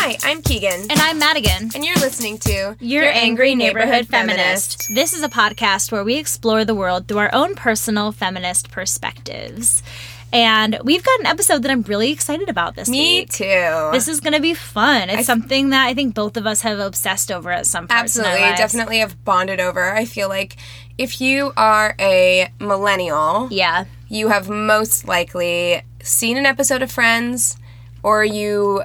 Hi, I'm Keegan. And I'm Madigan. And you're listening to Your, Angry Neighborhood Feminist. This is a podcast where we explore the world through our own personal feminist perspectives. And we've got an episode that I'm really excited about this Me week. too. This is going to be fun. It's something that I think both of us have obsessed over at some point. Absolutely, definitely have bonded over. I feel like if you are a millennial, Yeah. you have most likely seen an episode of Friends or you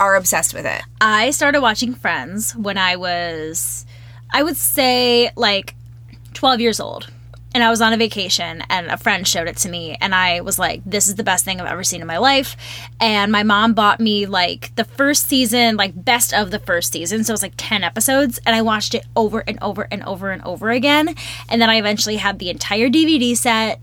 are obsessed with it. I started watching Friends when I was, I would say, like 12 years old. And I was on a vacation, and a friend showed it to me, and I was like, "This is the best thing I've ever seen in my life." And my mom bought me like the first season, like best of the first season, so it was like ten episodes, and I watched it over and over and over and over again. And then I eventually had the entire DVD set,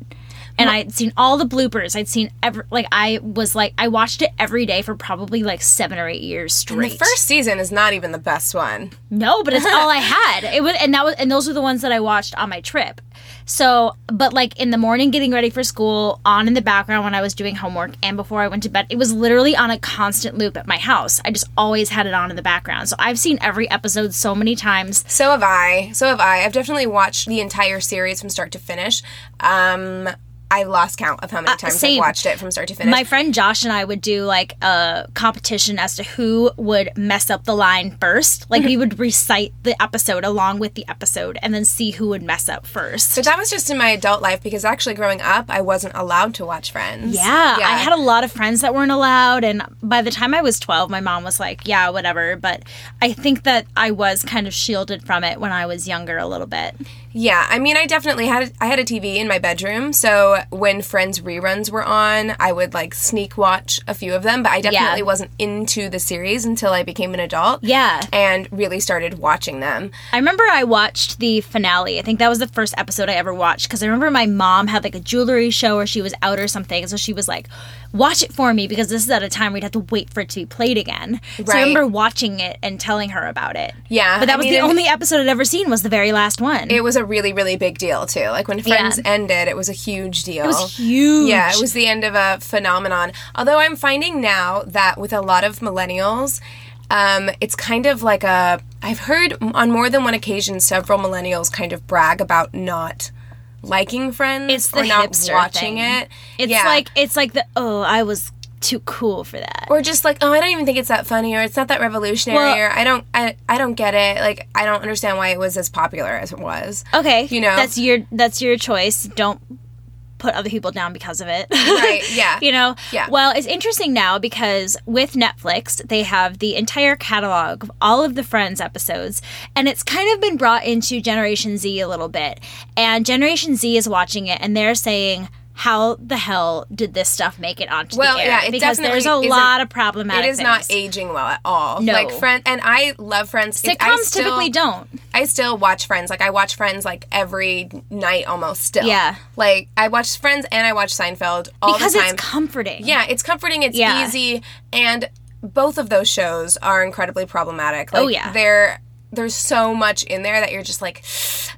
and I'd seen all the bloopers. I'd seen every like I was like I watched it every day for probably like seven or eight years straight. The first season is not even the best one. No, but it's all I had. It was, and that was, and those were the ones that I watched on my trip. So, but like in the morning, getting ready for school, on in the background when I was doing homework, and before I went to bed, it was literally on a constant loop at my house. I just always had it on in the background. So I've seen every episode so many times. So have I. So have I. I've definitely watched the entire series from start to finish. Um, I lost count of how many uh, times I've watched it from start to finish. My friend Josh and I would do like a competition as to who would mess up the line first. Like we would recite the episode along with the episode and then see who would mess up first. but that was just in my adult life because actually growing up, I wasn't allowed to watch Friends. Yeah, I had a lot of friends that weren't allowed, and by the time I was 12, my mom was like, yeah, whatever. But I think that I was kind of shielded from it when I was younger a little bit. Yeah, I mean, I definitely had I had a TV in my bedroom, so when Friends reruns were on, I would like sneak watch a few of them. But I definitely wasn't into the series until I became an adult. Yeah. and really started watching them. I remember I watched the finale. I think that was the first episode I ever watched because I remember my mom had like a jewelry show or she was out or something. So she was like, watch it for me because this is at a time we'd have to wait for it to be played again. So I remember watching it and telling her about it. Yeah, But that I was mean, the only episode I'd ever seen was the very last one. It was a really, really big deal too. Like when Friends Yeah. ended, it was a huge deal. It was huge. Yeah, it was the end of a phenomenon. Although I'm finding now that with a lot of millennials, um, it's kind of like a. I've heard on more than one occasion several millennials kind of brag about not liking Friends It's the or not watching thing. it. It's yeah. like it's like the oh I was too cool for that. or just like oh I don't even think it's that funny or it's not that revolutionary Well- or I don't I, I don't get it like I don't understand why it was as popular as it was. Okay, You know? that's your that's your choice. Don't put other people down because of it. Right, yeah. you know. Yeah. Well, it's interesting now because with Netflix, they have the entire catalog of all of the Friends episodes, and it's kind of been brought into Generation Z a little bit. And Generation Z is watching it, and they're saying. How the hell did this stuff make it onto Well, the air? Well, yeah, it because there's a lot of problematic. It is not aging well at all. No. like Friends, and I love Friends. Sitcoms still- typically don't. I still watch Friends. Like I watch Friends like every night almost. Still, Yeah. Like I watch Friends and I watch Seinfeld all because the time. it's comforting. yeah, it's comforting. It's Yeah. easy, and both of those shows are incredibly problematic. Oh, like, Oh, yeah. they're there's so much in there that you're just like,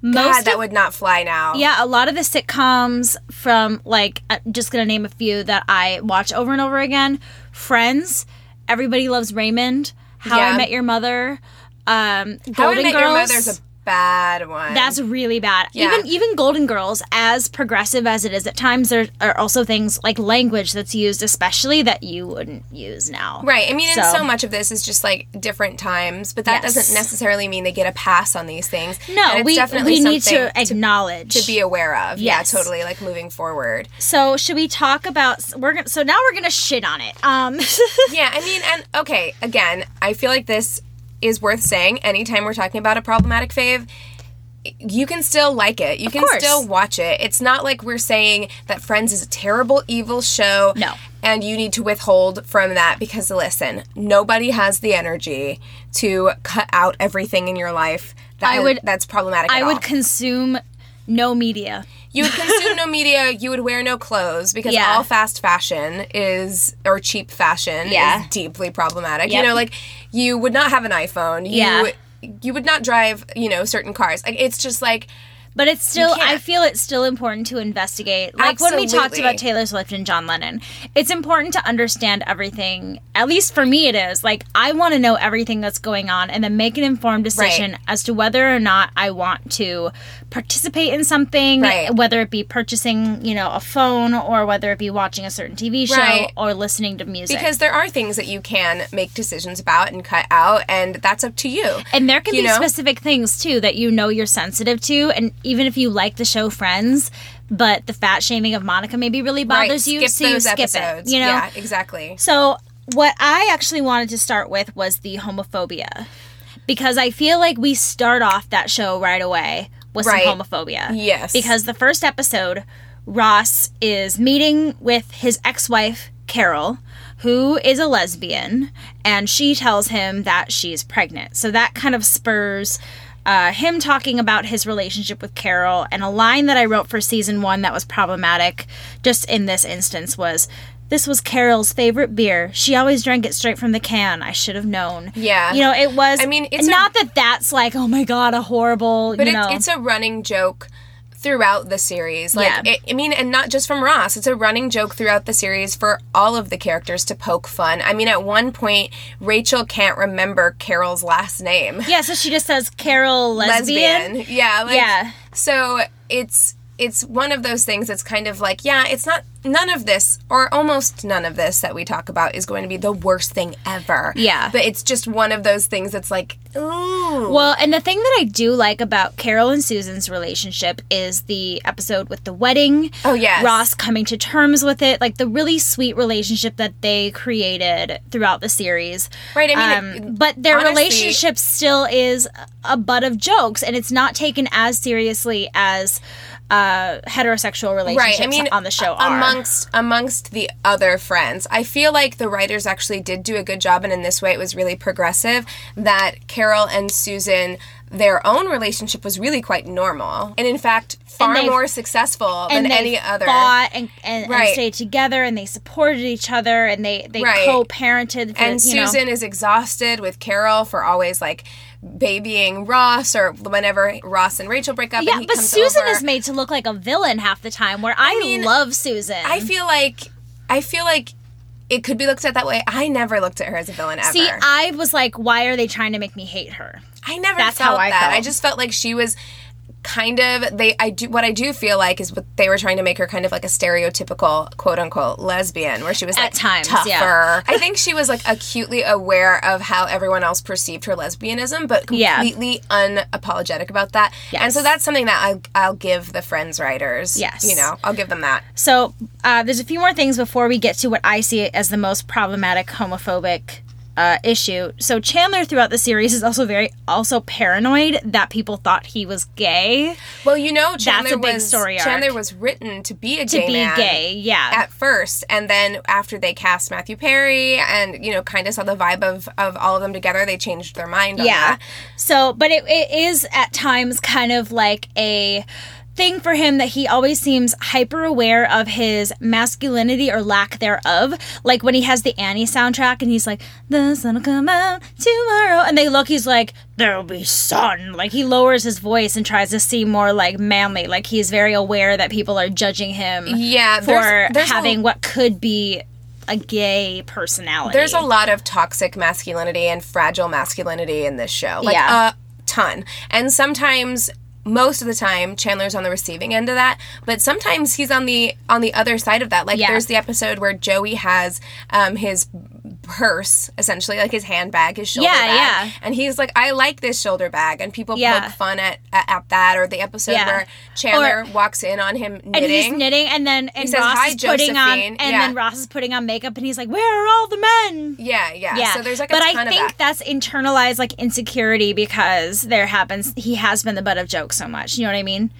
God, Most that of- would not fly now. Yeah, a lot of the sitcoms from like uh, just gonna name a few that I watch over and over again. Friends, Everybody Loves Raymond, How Yeah. I Met Your Mother, um, Golden How I Met Girls. Your Mother's a bad one. That's really bad. Yeah. Even even Golden Girls, as progressive as it is at times, there are also things like language that's used, especially that you wouldn't use now. Right. I mean, and So- so much of this is just like different times, but that Yes. doesn't necessarily mean they get a pass on these things. No, And it's we definitely we need something to acknowledge to be aware of. Yes. Yeah, totally. Like moving forward. So should we talk about? We're gonna. So now we're gonna shit on it. Um. Yeah, I mean, and okay, again, I feel like this is worth saying anytime we're talking about a problematic fave. You can still like it. You can still watch it. It's not like we're saying that Friends is a terrible, evil show. No. And you need to withhold from that because, listen, nobody has the energy to cut out everything in your life that I would- that's problematic. I would all. consume no media. You would consume no media. You would wear no clothes because Yeah. all fast fashion is or cheap fashion Yeah. is deeply problematic. Yep. You know, like you would not have an iPhone. You, Yeah. You would not drive, you know, certain cars. Like it's just like But it's still. I feel it's still important to investigate. Like when we talked about Taylor Swift and John Lennon, it's important to understand everything. At least for me, it is. Like, I want to know everything that's going on and then make an informed decision Right. as to whether or not I want to participate in something, Right. whether it be purchasing, you know, a phone or whether it be watching a certain TV show Right. or listening to music. because there are things that you can make decisions about and cut out, and that's up to you. And there can You be know? specific things too that you know you're sensitive to, and even if you like the show Friends, but the fat shaming of Monica maybe really bothers you, skip so you skip episodes. it. You know. yeah, exactly. So what I actually wanted to start with was the homophobia, because I feel like we start off that show right away with Right. some homophobia. Yes. Because the first episode, Ross is meeting with his ex-wife Carol, who is a lesbian, and she tells him that she's pregnant. So that kind of spurs uh, him talking about his relationship with Carol. And a line that I wrote for season one that was problematic, just in this instance, was. This was Carol's favorite beer. She always drank it straight from the can. I should have known. Yeah. You know, it was. I mean, it's a- not that that's like, oh my god, a horrible. But it's, know, it's a running joke throughout the series. Like, Yeah. it, I mean, and not just from Ross. It's a running joke throughout the series for all of the characters to poke fun. I mean, at one point, Rachel can't remember Carol's last name. yeah. So she just says Carol lesbian. Yeah. Like, Yeah. So it's it's one of those things that's kind of like, yeah, it's not none of this or almost none of this that we talk about is going to be the worst thing ever. Yeah. But it's just one of those things that's like, ooh. Well, and the thing that I do like about Carol and Susan's relationship is the episode with the wedding. Oh, yeah. Ross coming to terms with it, like the really sweet relationship that they created throughout the series. Right, I mean, Um, but their honestly- relationship still is a butt of jokes, and it's not taken as seriously as uh, heterosexual relationships right i mean on the show are. amongst amongst the other friends i feel like the writers actually did do a good job and in this way it was really progressive that carol and susan their own relationship was really quite normal and in fact far more successful than any other fought and, and, and stayed together and they supported each other and they, they Right. co-parented for, and you know. Susan is exhausted with Carol for always like babying Ross or whenever Ross and Rachel break up. yeah and he but Susan over. is made to look like a villain half the time where i, mean, love susan I feel like I feel like it could be looked at that way. I never looked at her as a villain ever. see i was like why are they trying to make me hate her I never That's felt how I that. felt. I just felt like she was kind of they I do what I do feel like is what they were trying to make her kind of like a stereotypical quote unquote lesbian where she was At like times, tougher. yeah. I think she was like acutely aware of how everyone else perceived her lesbianism but Yeah. completely unapologetic about that. And so that's something that I I'll give the friends writers. Yes. You know, I'll give them that. so uh, there's a few more things before we get to what i see as the most problematic homophobic uh, issue. So Chandler throughout the series is also very also paranoid that people thought he was gay. Well, you know, Chandler a big was story arc. Chandler was written to be a To gay be man. gay, yeah. at first and then after they cast matthew perry and you know kind of saw the vibe of, of all of them together they changed their mind on yeah that. so but it, it is at times kind of like a thing for him that he always seems hyper aware of his masculinity or lack thereof. Like when he has the Annie soundtrack and he's like, "The sun will come out tomorrow," and they look, he's like, "There'll be sun." Like he lowers his voice and tries to seem more like manly. Like he's very aware that people are judging him Yeah, for there's- there's a- having what could be a gay personality. There's a lot of toxic masculinity and fragile masculinity in this show. Like Yeah. a ton. And sometimes most of the time Chandler's on the receiving end of that, but sometimes he's on the on the other side of that. Like Yeah. there's the episode where Joey has um his purse essentially like his handbag his shoulder Yeah, bag yeah. and he's like i like this shoulder bag and people Yeah. poke fun at, at at that or the episode Yeah. where chandler Or- walks in on him knitting and he's knitting, and then and says, Ross "Hi, is putting on, Josephine." and Yeah. then Ross is putting on makeup, and he's like, "Where are all the men?" yeah, yeah Yeah, so there's like a but I think that that's internalized like insecurity because there happens. He has been the butt of jokes so much. You know what I mean?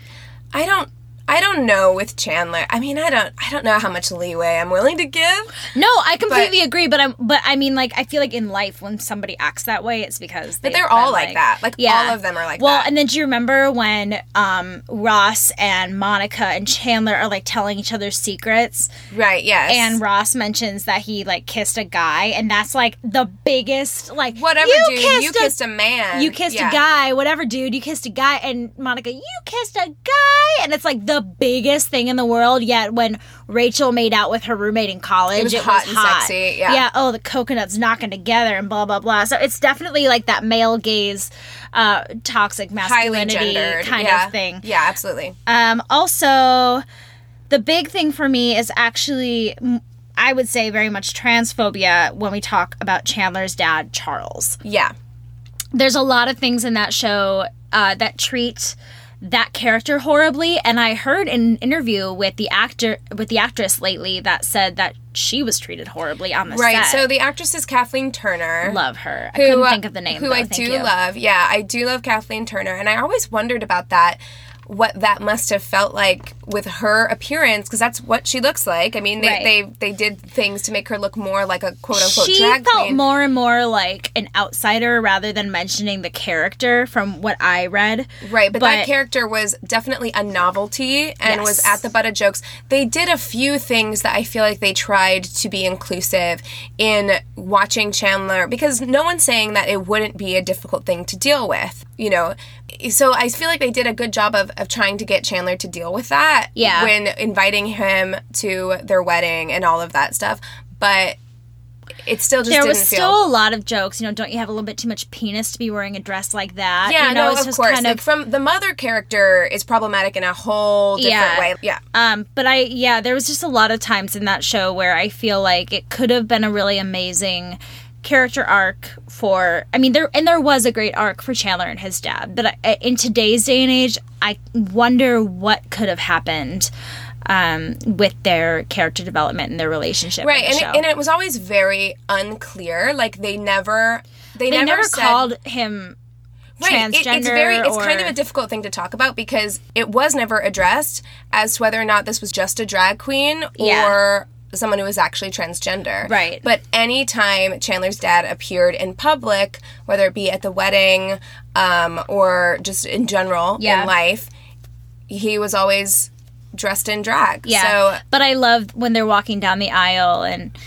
I don't I don't know with Chandler. I mean, I don't I don't know how much leeway I'm willing to give. No, I completely agree. But I'm, but I mean, like, I feel like in life when somebody acts that way, it's because But they've they're all been, like that. Like, yeah. all of them are like well, that. and then do you remember when um, Ross and Monica and Chandler are like telling each other secrets? Right, yes. and Ross mentions that he like kissed a guy, and that's like the biggest like whatever you dude, kissed you a, kissed a man. you kissed Yeah. a guy, whatever dude, you kissed a guy, and Monica, you kissed a guy, and it's like the biggest thing in the world. Yet when Rachel made out with her roommate in college, It was hot and sexy, yeah. yeah. Oh, the coconuts knocking together and blah blah blah. So it's definitely like that male gaze, uh, toxic masculinity kind yeah. of thing. Yeah, absolutely. Um, also, the big thing for me is actually, I would say, very much transphobia when we talk about Chandler's dad, Charles. Yeah. There's a lot of things in that show uh, that treat that character horribly and i heard in an interview with the actor with the actress lately that said that she was treated horribly on the Right. set So the actress is Kathleen Turner. love her i who, couldn't uh, think of the name Who though, I do you. love. Yeah, I do love Kathleen Turner. And I always wondered about that, what that must have felt like with her appearance, because that's what she looks like. I mean, they, Right. they, they did things to make her look more like a quote unquote she drag felt queen. more and more like an outsider rather than mentioning the character from what I read. Right, but, that character was definitely a novelty and was at the butt of jokes. They did a few things that I feel like they tried to be inclusive in watching Chandler because no one's saying that it wouldn't be a difficult thing to deal with, you know. So I feel like they did a good job of, of trying to get Chandler to deal with that Yeah. when inviting him to their wedding and all of that stuff. But it still just there was feel still a lot of jokes. You know, don't you have a little bit too much penis to be wearing a dress like that? yeah, you know, no, it's of just course. kind like of. from the mother character is problematic in a whole different Yeah. way. Yeah. Um, but I, yeah, there was just a lot of times in that show where I feel like it could have been a really amazing character arc for. I mean, there and there was a great arc for Chandler and his dad, but I, in today's day and age, I wonder what could have happened um, with their character development and their relationship. right and it, and it was always very unclear like they never they, they never, never, said, called him right, it- it's very it's kind of a difficult thing to talk about because it was never addressed as to whether or not this was just a drag queen Yeah. or someone who was actually transgender Right. but anytime chandler's dad appeared in public whether it be at the wedding um, or just in general Yeah. in life he was always dressed in drag Yeah. so but I love when they're walking down the aisle and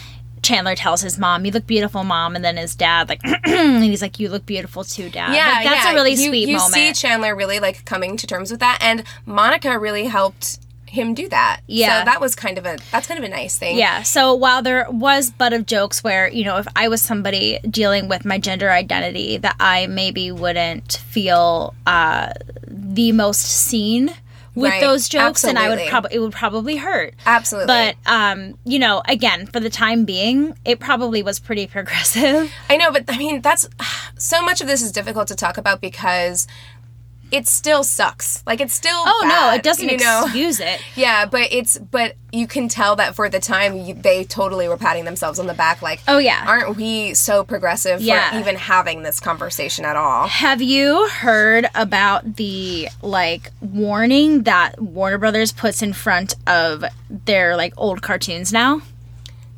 Chandler tells his mom, "You look beautiful, mom," and then his dad, like, and he's like, "You look beautiful too, dad." Yeah, Like, that's yeah. a really you, sweet you moment. You see Chandler really like coming to terms with that, and Monica really helped him do that. Yeah. so that was kind of a that's kind of a nice thing. yeah. So while there was butt of jokes where you know if I was somebody dealing with my gender identity that I maybe wouldn't feel uh, the most seen with Right. those jokes, and I would probably it would probably hurt. absolutely. But um, you know, again, for the time being, it probably was pretty progressive. I know, but I mean that's so much of this is difficult to talk about because it still sucks. Like it's still Oh no, it doesn't you know. excuse it. Yeah, but it's but you can tell that for the time you, they totally were patting themselves on the back, like, Oh, yeah. aren't we so progressive Yeah. for even having this conversation at all? Have you heard about the like warning that Warner Brothers puts in front of their like old cartoons now?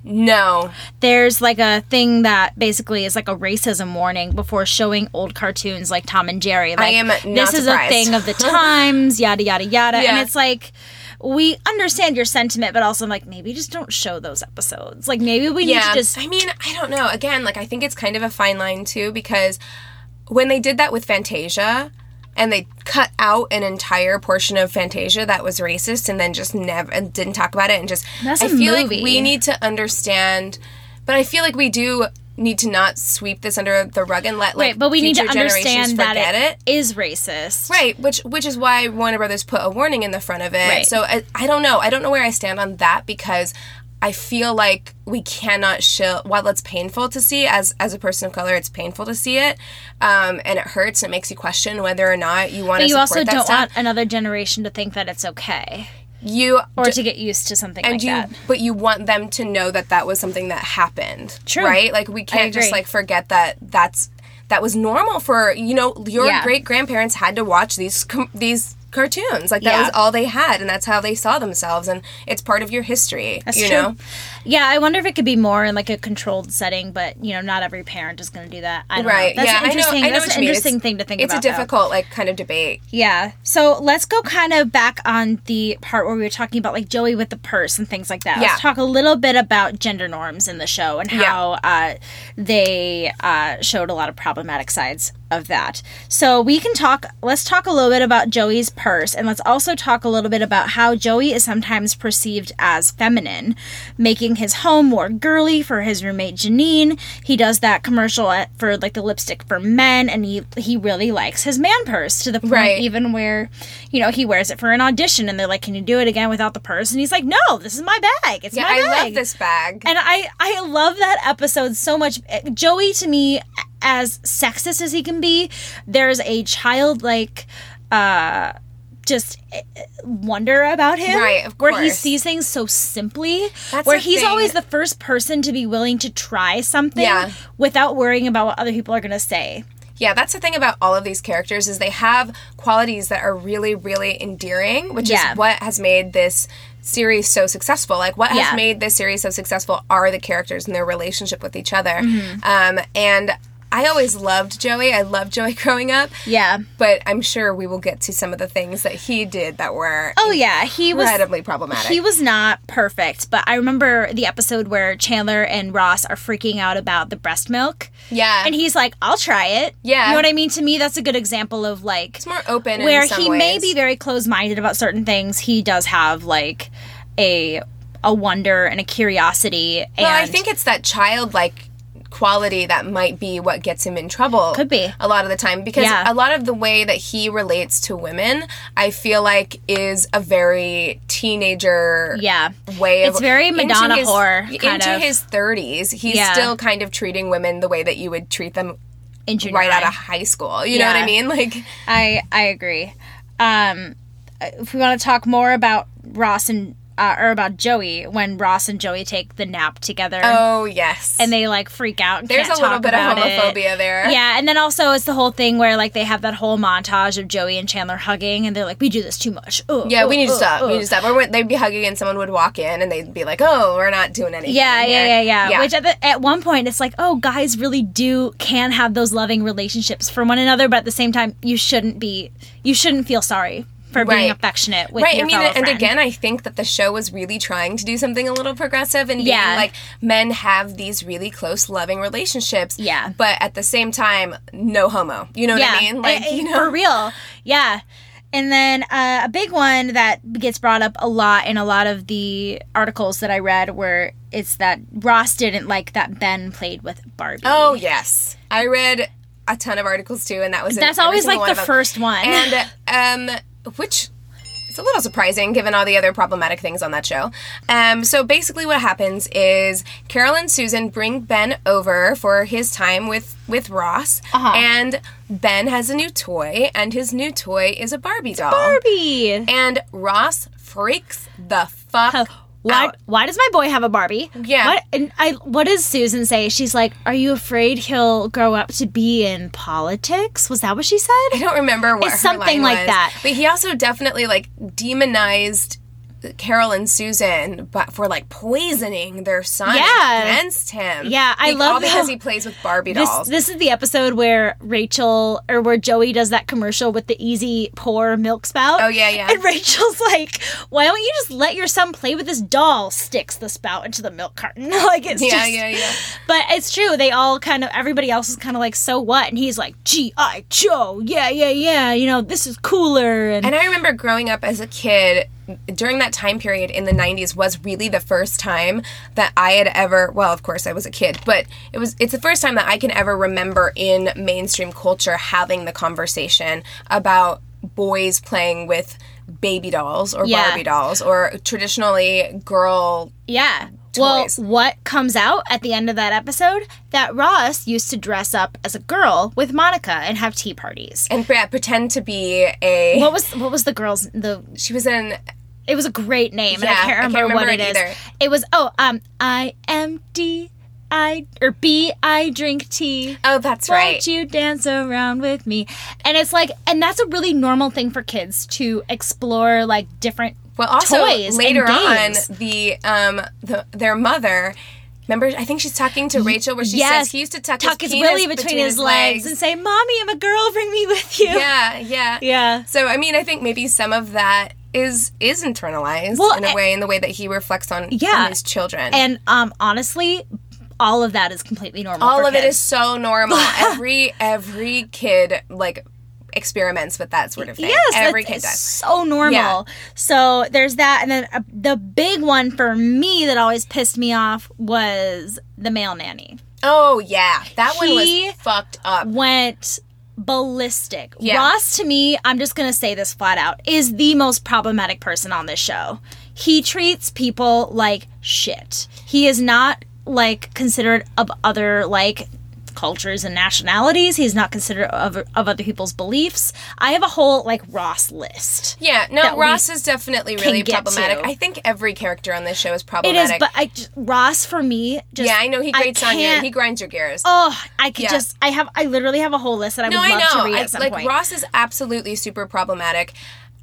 No. There's like a thing that basically is like a racism warning before showing old cartoons like Tom and Jerry. Like, am not this is a thing of the times, yada yada yada. And it's like we understand your sentiment, but also like maybe just don't show those episodes. Like maybe we need to just I mean, I don't know. Again, like I think it's kind of a fine line too because when they did that with Fantasia and they cut out an entire portion of Fantasia that was racist and then just never and didn't talk about it and just That's I a feel movie. like we need to understand but I feel like we do need to not sweep this under the rug and let like right, but we need to understand that forget it is racist. Right, which which is why Warner Brothers put a warning in the front of it. Right. So I, I don't know. I don't know where I stand on that because I feel like we cannot show while it's painful to see as as a person of color, it's painful to see it, um, and it hurts. and It makes you question whether or not you want to But you also don't stuff. want another generation to think that it's okay you or to get used to something and like you that. but you want them to know that that was something that happened True. right like we can't just like forget that that's that was normal for you know your Yeah. great grandparents had to watch these com- these cartoons like that Yeah. was all they had and that's how they saw themselves and it's part of your history That's you true. know Yeah, I wonder if it could be more in like a controlled setting, but you know, not every parent is going to do that. I don't right know. That's yeah an i know interesting. i know that's an interesting It's- thing to think it's about. It's a though. difficult like kind of debate Yeah. So let's go kind of back on the part where we were talking about like Joey with the purse and things like that. Yeah. Let's talk a little bit about gender norms in the show and how uh, they uh, showed a lot of problematic sides of that. So we can talk, let's talk a little bit about Joey's purse and let's also talk a little bit about how Joey is sometimes perceived as feminine, making his home more girly for his roommate Janine. He does that commercial for like the lipstick for men and he, he really likes his man purse to the point Right. even where, you know, he wears it for an audition and they're like, can you do it again without the purse? And he's like, no, this is my bag. It's yeah my i bag. I love this bag And I I love that episode so much. Joey to me as sexist as he can be, there's a childlike uh just eh, wonder about him Right, of where he sees things so simply That's where he's thing. always the first person to be willing to try something Yeah. without worrying about what other people are going to say Yeah, that's the thing about all of these characters is they have qualities that are really, really endearing, which Yeah. is what has made this series so successful. Like what Yeah. has made this series so successful are the characters and their relationship with each other. Mm-hmm. Um, and I always loved Joey. I loved Joey growing up. yeah But I'm sure we will get to some of the things that he did that were oh yeah he was incredibly problematic. He was not perfect, but I remember the episode where Chandler and Ross are freaking out about the breast milk. yeah. And he's like, I'll try it. Yeah. You know what I mean? To me, that's a good example of like it's more open where in some he ways. may be very close minded about certain things. He does have like a a wonder and a curiosity. And Well, I think it's that childlike quality that might be what gets him in trouble. Could be. A lot of the time. Because Yeah. a lot of the way that he relates to women, I feel like is a very teenager Yeah. way of It's very into Madonna his- whore, kind into of. his thirties. He's Yeah. still kind of treating women the way that you would treat them right out of high school. You know what I mean? Like I I agree. Um, if we want to talk more about Ross and uh, or about Joey, when Ross and Joey take the nap together. Oh yes. and they like freak out. There's a little bit of about it. homophobia there. Yeah, and then also it's the whole thing where like they have that whole montage of Joey and Chandler hugging, and they're like, "We do this too much." Ugh, Yeah, ugh, we need to ugh, stop. We need to stop. Or they'd be hugging and someone would walk in and they'd be like, "Oh, we're not doing anything." Yeah, yeah, here." yeah, yeah, Which at, the, at one point it's like, oh, guys really do can have those loving relationships for one another, but at the same time, you shouldn't be, you shouldn't feel sorry for being Right. affectionate with right. I mean, and friend. again, I think that the show was really trying to do something a little progressive and Yeah. being like men have these really close, loving relationships. Yeah. but at the same time, no homo. You know what I mean? Like, eh, eh, you know, for real, yeah. And then uh, a big one that gets brought up a lot in a lot of the articles that I read, were it's that Ross didn't like that Ben played with Barbie. Oh yes, I read a ton of articles too, and that was That's always like the first one. and um, which is a little surprising given all the other problematic things on that show. Um, so basically, what happens is Carol and Susan bring Ben over for his time with with Ross, Uh-huh. and Ben has a new toy, and his new toy is a Barbie doll. Barbie. And Ross freaks the fuck Why? out. Why does my boy have a Barbie? Yeah. What? And I. What does Susan say? She's like, "Are you afraid he'll grow up to be in politics?" Was that what she said? I don't remember what It's something like was, that. But he also definitely like demonized Carol and Susan, but for like poisoning their son Yeah. against him. Yeah, I Be- love all because he plays with Barbie This dolls. this is the episode where Rachel or where Joey does that commercial with the easy pour milk spout. Oh, yeah, yeah. And Rachel's like, "Why don't you just let your son play with this doll?" Sticks the spout into the milk carton. like it's yeah, just yeah, yeah. But it's true. They all kind of everybody else is kind of like, "So what?" And he's like, "G.I. Joe. Yeah, yeah, yeah. You know, this is cooler." And, And I remember growing up as a kid during that time period in the 90s was really the first time that I had ever well of course I was a kid but it was it's the first time that I can ever remember in mainstream culture having the conversation about boys playing with baby dolls or Yeah. Barbie dolls or traditionally girl Yeah. Toys. Well, what comes out at the end of that episode? That Ross used to dress up as a girl with Monica and have tea parties. and yeah, pretend to be a What was what was the girl's the? she was in It was a great name, and I Yeah, I can't can't remember, what it it is. It was oh um I M D I or B I drink tea. oh that's right Won't you dance around with me? And it's like, and that's a really normal thing for kids to explore, like different Well, also toys later on, the um the their mother. Remember, I think she's talking to Rachel where she yes, says he used to tuck, tuck his, his, willy between, his legs, and say, "Mommy, I'm a girl. Bring me with you." yeah, yeah, Yeah. So I mean, I think maybe some of that is is internalized Well, in a way, in the way that he reflects on, Yeah. on his children. And um, honestly, all of that is completely normal. all of it kids. is so normal. every every kid like experiments with that sort of thing. Yes, every kid it's does. so normal. Yeah. So there's that, and then uh, the big one for me that always pissed me off was the male nanny. Oh yeah, that one was fucked up. Went ballistic. Yeah. Ross, to me, I'm just gonna say this flat out, is the most problematic person on this show. He treats people like shit. He is not like considered of other like cultures and nationalities. He's not considered of, of other people's beliefs. I have a whole like Ross list. Yeah, no, Ross is definitely really problematic. to. I think every character on this show is problematic. is, but I just- Ross for me just yeah, I know he grates on you. He grinds your gears. Oh, I could Yeah. just I have I literally have a whole list that I no, would I love know. to read I- at some like point. Ross is absolutely super problematic.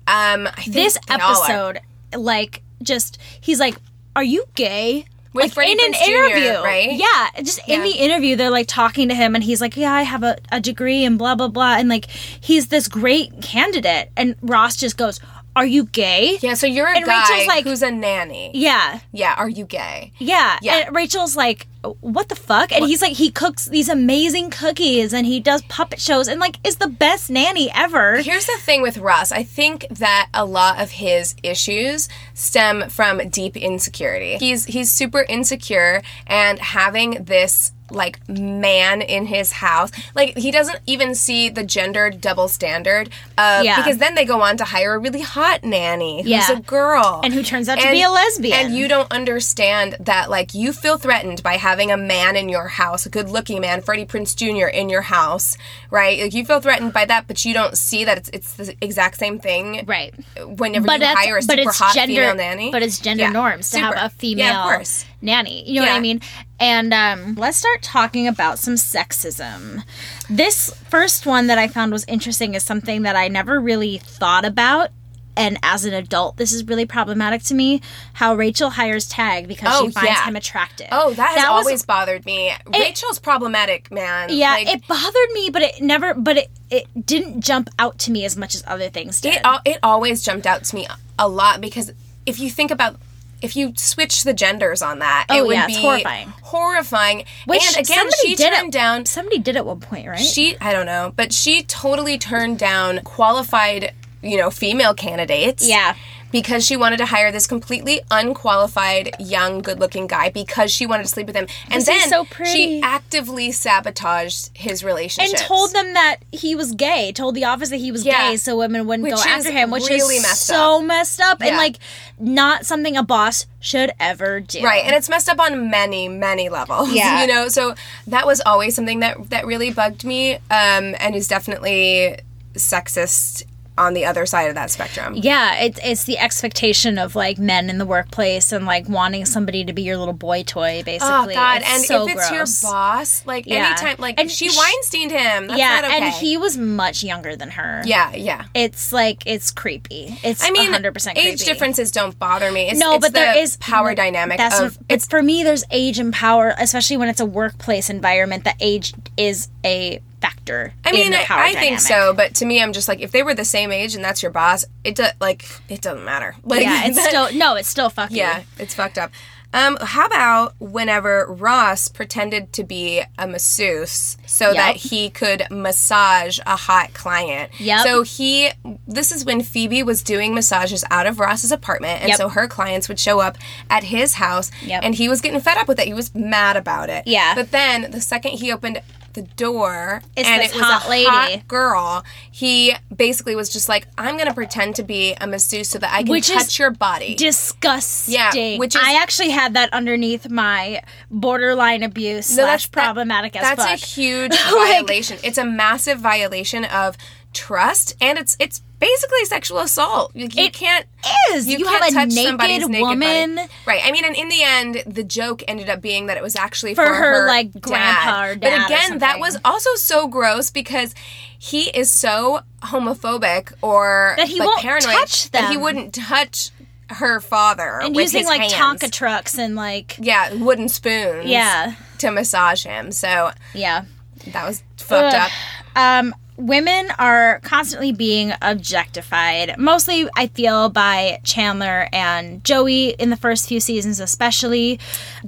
Um, I think this they all are. episode, like, just he's like, "Are you gay?" With like Freddie in an Prinze Jr., interview, right? Yeah, just in the interview, they're like talking to him, and he's like, "Yeah, I have a, a degree and blah blah blah," and like he's this great candidate, and Ross just goes, "Are you gay?" Yeah, so you're a And guy Rachel's like- who's a nanny. Yeah, Yeah, are you gay? yeah, Yeah. And Rachel's like, "What the fuck?" And he's like, he cooks these amazing cookies, and he does puppet shows, and like is the best nanny ever. Here's the thing with Ross. I think that a lot of his issues stem from deep insecurity. He's he's super insecure and having this like man in his house. Like he doesn't even see the gendered double standard of Yeah. because then they go on to hire a really hot nanny who's Yeah. a girl. And who turns out to be a lesbian. And you don't understand that like you feel threatened by having a man in your house, a good looking man, Freddie Prinze Jr. in your house, right? Like you feel threatened by that, but you don't see that it's it's the exact same thing. Right. Whenever but you hire a super hot gender, female nanny. But it's gender Yeah, norms to super. have a female Yeah, of course. Nanny. You know what I mean? And um, let's start talking about some sexism. This first one that I found was interesting is something that I never really thought about. And as an adult, this is really problematic to me. How Rachel hires Tag because Oh, she finds yeah. him attractive. Oh, that has was- always bothered me. Rachel's problematic, man. yeah, Like, it bothered me, but it never, but it, it didn't jump out to me as much as other things did. it it always jumped out to me a lot because if you think about if you switch the genders on that, Oh, it would yeah, be it's horrifying. horrifying. Which and again, somebody she did turned it, down Somebody did at one point, right? she I don't know, but she totally turned down qualified, you know, female candidates. Yeah. Because she wanted to hire this completely unqualified, young, good-looking guy because she wanted to sleep with him, and then so she actively sabotaged his relationship and told them that he was gay. Told the office that he was Yeah. gay, so women wouldn't Which go after him, which really is messed so messed up and like not something a boss should ever do. Right, and it's messed up on many, many levels. Yeah. you know. So that was always something that that really bugged me, um, and is definitely sexist on the other side of that spectrum. Yeah, it's it's the expectation of like men in the workplace and like wanting somebody to be your little boy toy, oh, basically. Oh God! It's and so if it's gross. your boss, like Yeah. anytime, like And she sh- Weinsteined him. That's yeah, not okay. and he was much younger than her. yeah, yeah. it's like it's creepy. It's I mean, hundred percent age creepy. differences don't bother me. It's, No, it's but there the is power dynamic That's of what, it's for me. There's age and power, especially when it's a workplace environment. That age is a factor. I mean, I, I think so, but to me, I'm just like, if they were the same age and that's your boss, it do, like it doesn't matter. Like, Yeah, it's still no, it's still fucking. yeah, it's fucked up. Um, how about whenever Ross pretended to be a masseuse so that he could massage a hot client? Yeah. So he, this is when Phoebe was doing massages out of Ross's apartment, and Yep. so her clients would show up at his house, Yep. and he was getting fed up with it. He was mad about it. Yeah. But then the second he opened the door It's and it was hot a lady. hot girl, he basically was just like, "I'm gonna pretend to be a masseuse so that I can Which touch your body." disgusting. Yeah, which is- I actually had that underneath my borderline abuse No, slash that- problematic as That's fuck. a huge Like- violation. It's a massive violation of trust, and it's it's basically sexual assault. You, you It can't. is. You can't have a touch naked somebody's naked woman. body. right? I mean, and in the end, the joke ended up being that it was actually For for, her, like, dad. grandpa or dad But again, that was also so gross because he is so homophobic or That he like, won't paranoid touch that he wouldn't touch her father and using like hands. Tonka trucks and like Yeah, wooden spoons. Yeah. To massage him. So yeah. that was fucked Ugh. up. Um, women are constantly being objectified. Mostly, I feel by Chandler and Joey in the first few seasons, especially.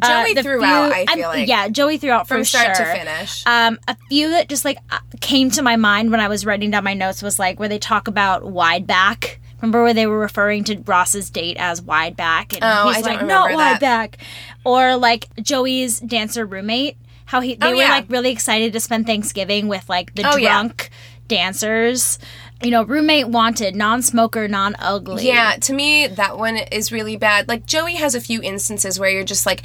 Uh, Joey the throughout, I I'm- feel like. yeah, Joey throughout From start to finish. Um, a few that just like uh, came to my mind when I was writing down my notes was like where they talk about wide back. Remember where they were referring to Ross's date as wide back, and Oh, he's I like, "Not wide that. back," or like Joey's dancer roommate, how he they Oh, were yeah. like really excited to spend Thanksgiving with like the Oh, drunk dancers. You know, roommate wanted, non-smoker, non-ugly. Yeah, to me, that one is really bad. Like, Joey has a few instances where you're just like,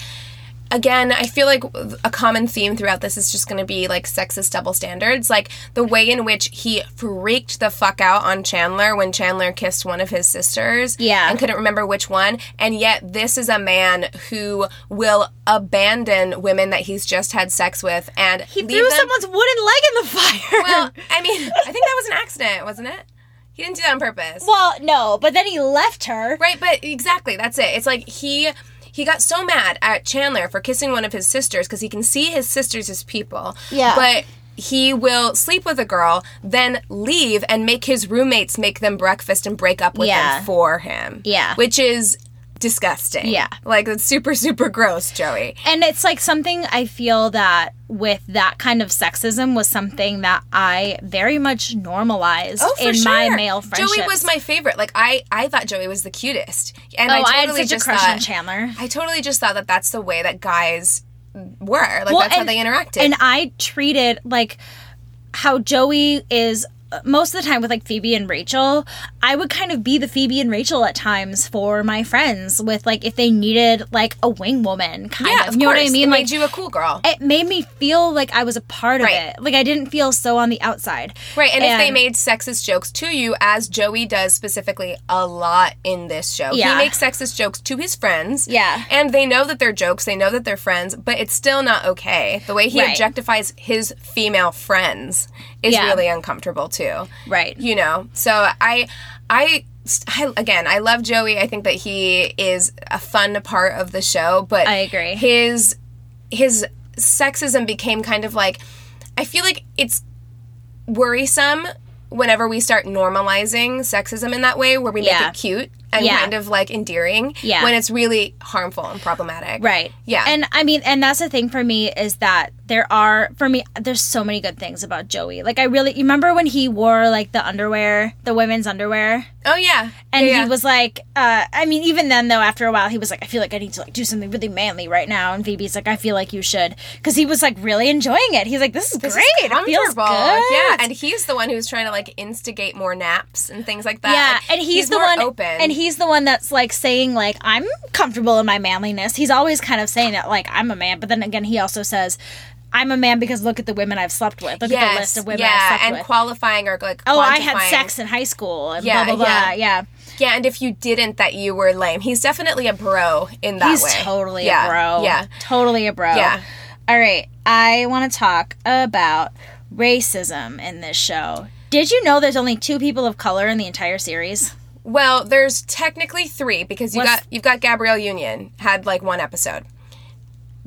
again, I feel like a common theme throughout this is just going to be like sexist double standards. Like, the way in which he freaked the fuck out on Chandler when Chandler kissed one of his sisters. Yeah. And couldn't remember which one. And yet, this is a man who will abandon women that he's just had sex with and he leave threw them- someone's wooden leg in the fire. Well, I mean, I think that was an accident, wasn't it? He didn't do that on purpose. well, no, but then he left her. Right, but exactly, that's it. It's like he he got so mad at Chandler for kissing one of his sisters because he can see his sisters as people. Yeah. But he will sleep with a girl, then leave and make his roommates make them breakfast and break up with Yeah. him for him. Yeah. Which is disgusting. Yeah. Like it's super, super gross, Joey. And it's like something I feel that with that kind of sexism was something that I very much normalized Oh, in sure. my male friendships. Joey was my favorite. Like I, I thought Joey was the cutest, and Oh, I I, had totally such a just crush thought, on Chandler. I totally just thought that that's the way that guys were. Like Well, that's how they interacted. And I treated like how Joey is most of the time with like Phoebe and Rachel, I would kind of be the Phoebe and Rachel at times for my friends with like if they needed like a wing woman kind yeah, of. You know what I mean? It like made you a cool girl. it made me feel like I was a part of it. Like I didn't feel so on the outside. Right, and, if they made sexist jokes to you, as Joey does specifically a lot in this show, Yeah. he makes sexist jokes to his friends. Yeah. And they know that they're jokes, they know that they're friends, but it's still not okay. The way he Right. objectifies his female friends is Yeah. really uncomfortable too. Right. You know, so I, I, I, again, I love Joey. I think that he is a fun part of the show, but I agree. His, his sexism became kind of like, I feel like it's worrisome whenever we start normalizing sexism in that way where we Yeah. make it cute and Yeah. kind of like endearing Yeah. when it's really harmful and problematic. Right. Yeah. And I mean, and that's the thing for me is that there are, for me, there's so many good things about Joey. Like, I really, you remember when he wore like the underwear, the women's underwear? Oh yeah. And Yeah, yeah. he was like, uh, I mean, even then though, after a while, he was like, I feel like I need to like do something really manly right now. And Phoebe's like, I feel like you should, because he was like really enjoying it. He's like, this is This great. is it feels comfortable. good. Yeah, and he's the one who's trying to like instigate more naps and things like that. yeah, Like, and he's, the more one, open. and he's the one that's like saying like I'm comfortable in my manliness. He's always kind of saying that like I'm a man, but then again, he also says I'm a man because look at the women I've slept with. Look at the list of women I've yeah, and with. qualifying or like oh, I had sex in high school and Yeah, blah blah blah. yeah. Yeah. Yeah, and if you didn't, that you were lame. He's definitely a bro in that He's way. totally yeah, a bro. Yeah, Totally a bro. Yeah. All right. I want to talk about racism in this show. Did you know there's only two people of color in the entire series? Well, there's technically three because you What's- got you've got Gabrielle Union had like one episode.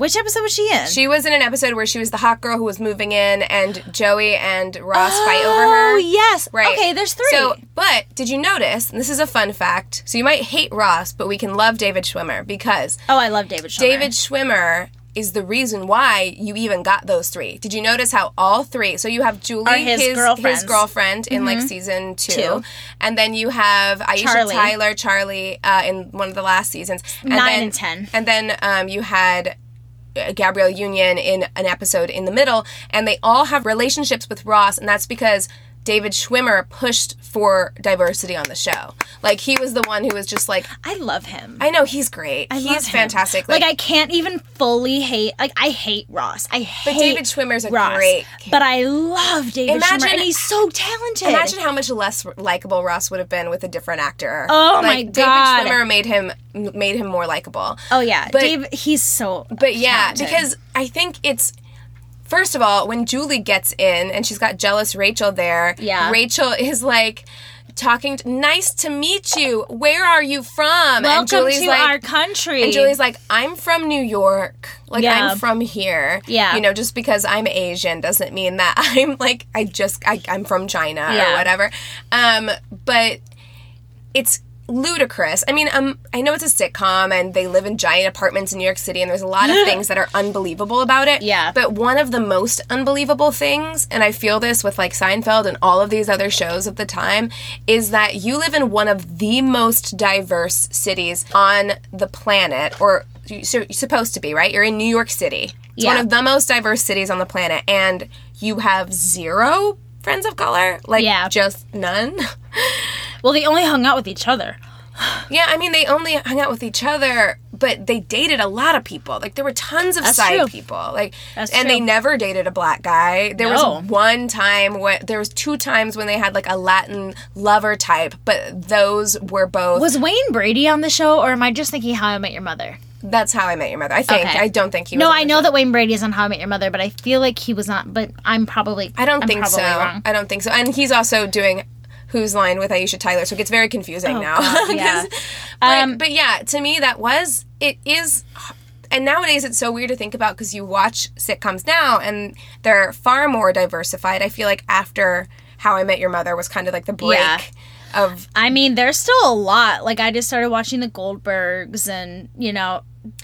Which episode was she in? She was in an episode where she was the hot girl who was moving in, and Joey and Ross fight over her. Oh, yes. Right. Okay, there's three. So, but did you notice? And this is a fun fact. So you might hate Ross, but we can love David Schwimmer because oh, I love David Schwimmer. David Schwimmer is the reason why you even got those three. Did you notice how all three? So you have Julie, his girlfriends. Mm-hmm. girlfriend in like season two, Two. and then you have Aisha Charlie. Tyler, Charlie uh, in one of the last seasons, and Nine then, and 10. and then um, you had. Gabrielle Union in an episode in the middle, and they all have relationships with Ross, and that's because David Schwimmer pushed for diversity on the show. Like he was the one who was just like, I love him. I know he's great, I he's love him. fantastic. Like, I can't even fully hate. Like I hate Ross. I hate. But David Schwimmer's a Ross, great- But I love David Imagine- Schwimmer, and he's so talented. Imagine how much less likable Ross would have been with a different actor. Oh, like, my God. David Schwimmer made him made him more likable. oh yeah, but- Dave. He's so. But yeah, because I think it's first of all when Julie gets in and she's got jealous Rachel there. Yeah. Rachel is like talking. To, nice to meet you. Where are you from? welcome and Julie's to like, our country. And Julie's like, I'm from New York. Like, Yeah. I'm from here. Yeah. You know, just because I'm Asian doesn't mean that I'm like, I just, I, I'm from China Yeah. or whatever. Um, but it's ludicrous. I mean, um, I know it's a sitcom and they live in giant apartments in New York City and there's a lot of things that are unbelievable about it. Yeah. But one of the most unbelievable things, and I feel this with like Seinfeld and all of these other shows of the time, is that you live in one of the most diverse cities on the planet, or so you're supposed to be, right? You're in New York City. It's one of the most diverse cities on the planet, and you have zero friends of color, like Yeah. just none. well, they only hung out with each other. Yeah, I mean, they only hung out with each other, but they dated a lot of people. Like, there were tons of That's side true. people. Like, That's and they never dated a black guy. There No. was one time when there was two times when they had like a Latin lover type, but those were both. Was Wayne Brady on the show, or am I just thinking How I Met Your Mother? that's how I met your mother. I think. Okay. I don't think he. was No, I know show. that Wayne Brady is on How I Met Your Mother, but I feel like he was not. But I'm probably. I don't I'm think so. Wrong. I don't think so. And he's also doing Whose Line with Aisha Tyler, so it gets very confusing now. Oh, God, yeah. 'Cause- but, Um, but yeah, to me that was it is. And nowadays it's so weird to think about because you watch sitcoms now and they're far more diversified. I feel like after How I Met Your Mother was kind of like the break Yeah. Of I mean, there's still a lot. Like I just started watching the Goldbergs, and you know,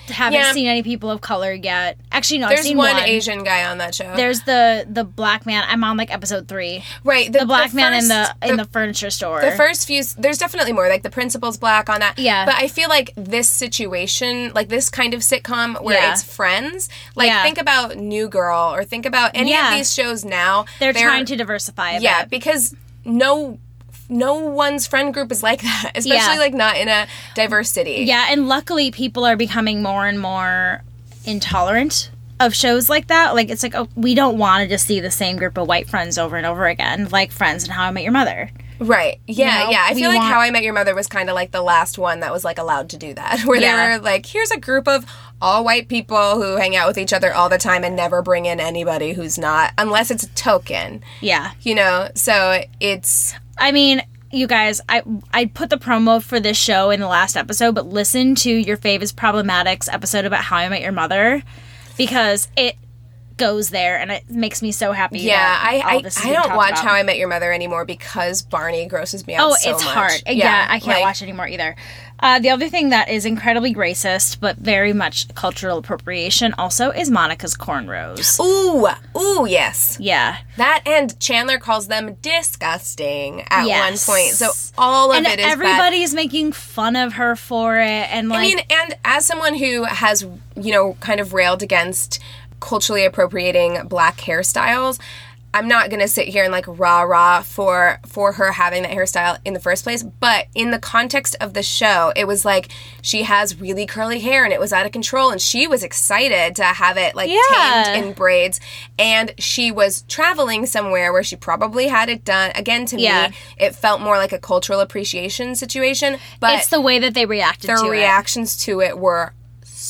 haven't Yeah. seen any people of color yet. Actually, no, I've there's seen one, one. Asian guy on that show. There's the the black man. I'm on like episode three. right, The black man in the first- in the furniture store. the first few there's definitely more like the principal's black on that Yeah. but i feel like this situation like this kind of sitcom where Yeah. it's friends like Yeah. think about new girl or think about any of these shows now they're, trying to diversify. A yeah bit. because no no one's friend group is like that especially Yeah. like not in a diverse city Yeah, and luckily people are becoming more and more intolerant of shows like that. Like it's like oh, we don't want to just see the same group of white friends over and over again, like Friends and How I Met Your Mother. right yeah know, yeah i feel like want- how i met your mother was kind of like the last one that was like allowed to do that where Yeah. they were like here's a group of all white people who hang out with each other all the time and never bring in anybody who's not unless it's a token Yeah, you know so it's I mean. You guys, I I put the promo for this show in the last episode, but listen to your favorite problematics episode about How I Met Your Mother because it goes there and it makes me so happy. yeah i all i, I don't watch about. how i met your mother anymore because barney grosses me out Oh, so it's much. hard. Yeah, I can't like- watch it anymore either. Uh, the other thing that is incredibly racist, but very much cultural appropriation, also is Monica's cornrows. ooh ooh yes Yeah, that and chandler calls them disgusting at Yes. one point so all of and it is bad. everybody's making fun of her for it, and like, I mean, and as someone who has, you know, kind of railed against culturally appropriating black hairstyles, I'm not gonna sit here and like rah rah for for her having that hairstyle in the first place, but in the context of the show, it was like she has really curly hair and it was out of control, and she was excited to have it like Yeah. tamed in braids, and she was traveling somewhere where she probably had it done. Again, to Yeah. me, it felt more like a cultural appreciation situation, but it's the way that they reacted their to it. reactions to it were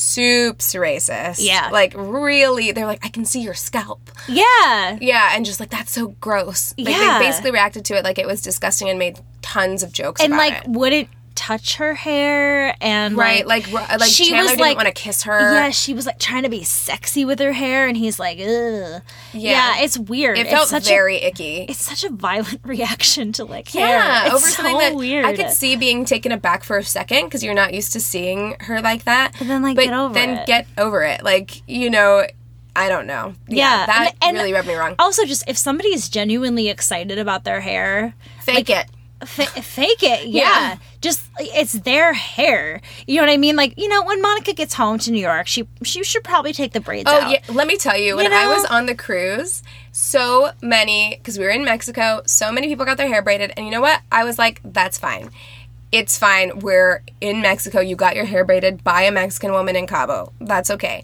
soups racist. Yeah. like really, they're like, I can see your scalp. Yeah. Yeah, and just like that's so gross. Like Yeah. they basically reacted to it like it was disgusting and made tons of jokes And like it. wouldn't touch her hair and Right, like ru- like she Chandler was didn't like want to kiss her. Yeah, she was like trying to be sexy with her hair and he's like, ugh. Yeah, it's weird. it It's felt very a, icky. it's such a violent reaction to like hair. yeah, It's over so something that weird. I could see being taken aback for a second because you're not used to seeing her like that. But then, like, but get over then it. get over it. Like you know, I don't know. Yeah, that and- and really rubbed me wrong. Also, just if somebody is genuinely excited about their hair, Fake it. Fa- fake it. Yeah. Yeah. Just it's their hair. You know what I mean? Like, you know, when Monica gets home to New York, she she should probably take the braids Oh out. yeah, let me tell you, when You I was on the cruise, so many because we were in Mexico, so many people got their hair braided, and you know what? I was like, that's fine. It's fine. We're in Mexico. You got your hair braided by a Mexican woman in Cabo. That's okay.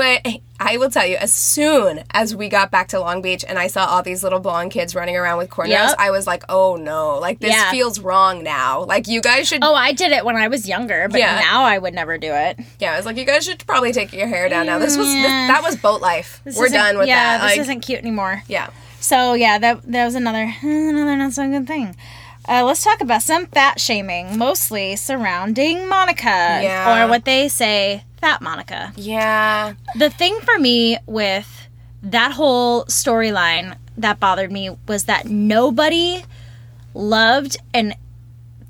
But I will tell you, as soon as we got back to Long Beach and I saw all these little blonde kids running around with cornrows, Yep. I was like, oh no, like this Yeah. feels wrong now. Like you guys should Oh, I did it when I was younger, but Yeah. now I would never do it. Yeah, I was like, you guys should probably take your hair down now. This was this, that was boat life. This We're done with yeah, that. Yeah, this Like, isn't cute anymore. yeah. So yeah, that that was another another not so good thing. Uh, let's talk about some fat shaming, mostly surrounding Monica, Yeah. or what they say, fat Monica. Yeah. The thing for me with that whole storyline that bothered me was that nobody loved and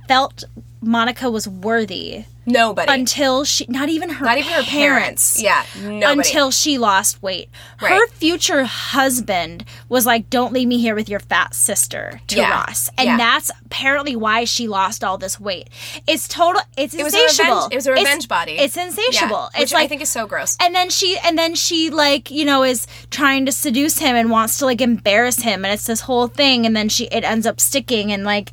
felt Monica was worthy Nobody. until she not even her Not even her parents. Yeah. Nobody. until she lost weight. Her future husband was like, "Don't leave me here with your fat sister" to Yeah. Ross, and Yeah. that's apparently why she lost all this weight. It's total. It's it was a insatiable. revenge. It was a It's- revenge body. It's Yeah, insatiable. which it's like I think is so gross. and then she and then she like you know is trying to seduce him and wants to like embarrass him and it's this whole thing and then she it ends up sticking and like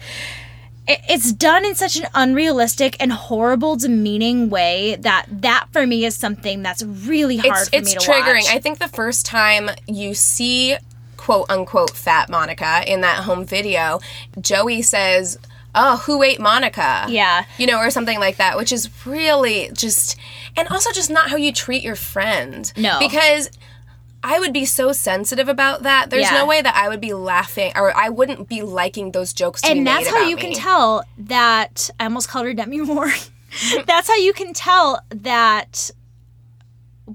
it's done in such an unrealistic and horrible demeaning way that that for me is something that's really hard It's for it's me to triggering. watch. I think the first time you see quote unquote fat Monica in that home video, Joey says, "Oh, who ate Monica?" Yeah. You know, or something like that, which is really just and also just not how you treat your friend. No. Because I would be so sensitive about that. There's Yeah. no way that I would be laughing or I wouldn't be liking those jokes to be and that's how you me. can tell that I almost called her Demi Moore. that's how you can tell that.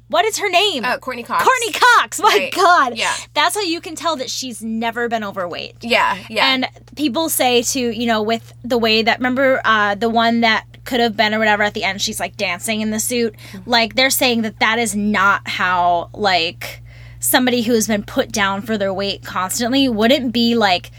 What is her name? Uh, Courteney Cox. Courteney Cox. My Right. God. Yeah. That's how you can tell that she's never been overweight. Yeah, yeah. And people say to, you know, with the way that, remember uh, the one that could have been or whatever at the end, she's like dancing in the suit. Like they're saying that that is not how, like, somebody who has been put down for their weight constantly wouldn't be like,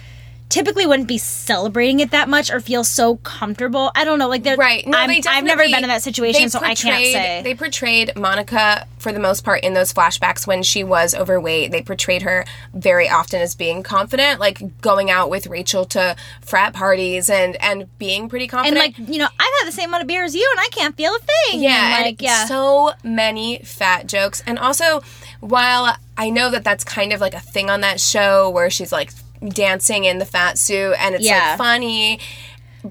typically wouldn't be celebrating it that much or feel so comfortable. I don't know. Like, they're, Right. No, they I've never been in that situation, so I can't say. They portrayed Monica for the most part in those flashbacks when she was overweight. They portrayed her very often as being confident, like going out with Rachel to frat parties and and being pretty confident. and like, you know, I've had the same amount of beer as you and I can't feel a thing. yeah, And, and yeah. so many fat jokes. And also, while I know that that's kind of like a thing on that show where she's like dancing in the fat suit and it's Yeah. like funny,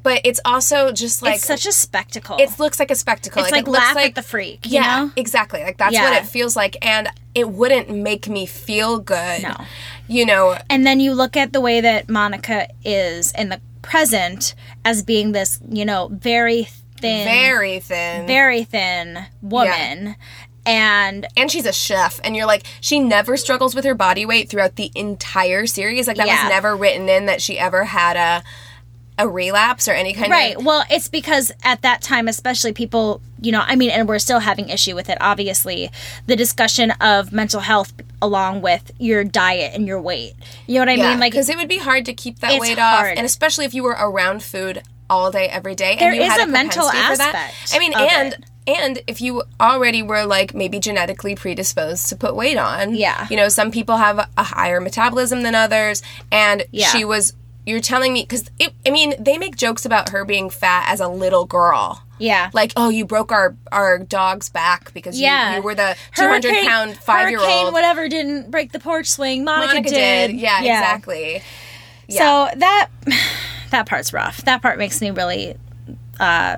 but it's also just like it's such a spectacle. it looks like a spectacle. It's like it looks laugh at the freak, you yeah, know? exactly. Like that's Yeah. what it feels like, and it wouldn't make me feel good. No. you know, And then you look at the way that Monica is in the present as being this, you know, very thin, very thin, very thin woman. And and she's a chef, and you're like, she never struggles with her body weight throughout the entire series. Like that Yeah. was never written in that she ever had a a relapse or any kind of right, well, it's because at that time, especially people, you know, I mean, and we're still having issue with it, obviously, the discussion of mental health along with your diet and your weight. You know what I yeah, mean? Like, because it would be hard to keep that weight hard. off, and especially if you were around food all day every day There and you is had a mental for that. aspect I mean, and it. And if you already were like maybe genetically predisposed to put weight on, Yeah. you know, some people have a higher metabolism than others, and Yeah. she was. You're telling me because I mean they make jokes about her being fat as a little girl. Yeah. Like, oh, you broke our our dog's back because you- Yeah. you, were the two hundred pound five year old. whatever didn't break the porch swing. Monica, Monica did. did. Yeah, exactly. So that that part's rough. That part makes me really uh,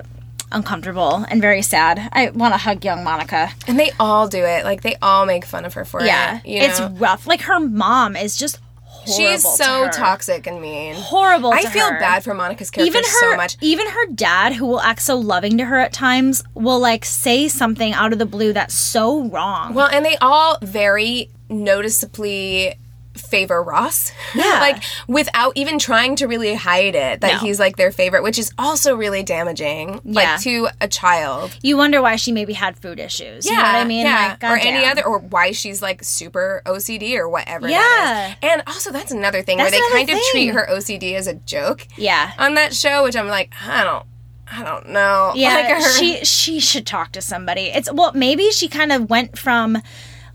uncomfortable and very sad. I want to hug young Monica. And they all do it. Like they all make fun of her for Yeah, it. Know? it's rough. Like her mom is just horrible. She's to so her. toxic and mean. Horrible. I feel her. bad for Monica's character Even her, so much. even her dad, who will act so loving to her at times, will like say something out of the blue that's so wrong. Well, and they all very noticeably favor Ross. Yeah. like without even trying to really hide it that No. he's like their favorite, which is also really damaging. Yeah. Like to a child. you wonder why she maybe had food issues. you know what I mean? Yeah. Like, or any other, or why she's like super OCD or whatever. Yeah. And also, that's another thing That's where they kind of treat her OCD as a joke. Yeah. On that show, which I'm like, I don't, I don't know. Yeah, Like her- she she should talk to somebody. It's well, maybe she kind of went from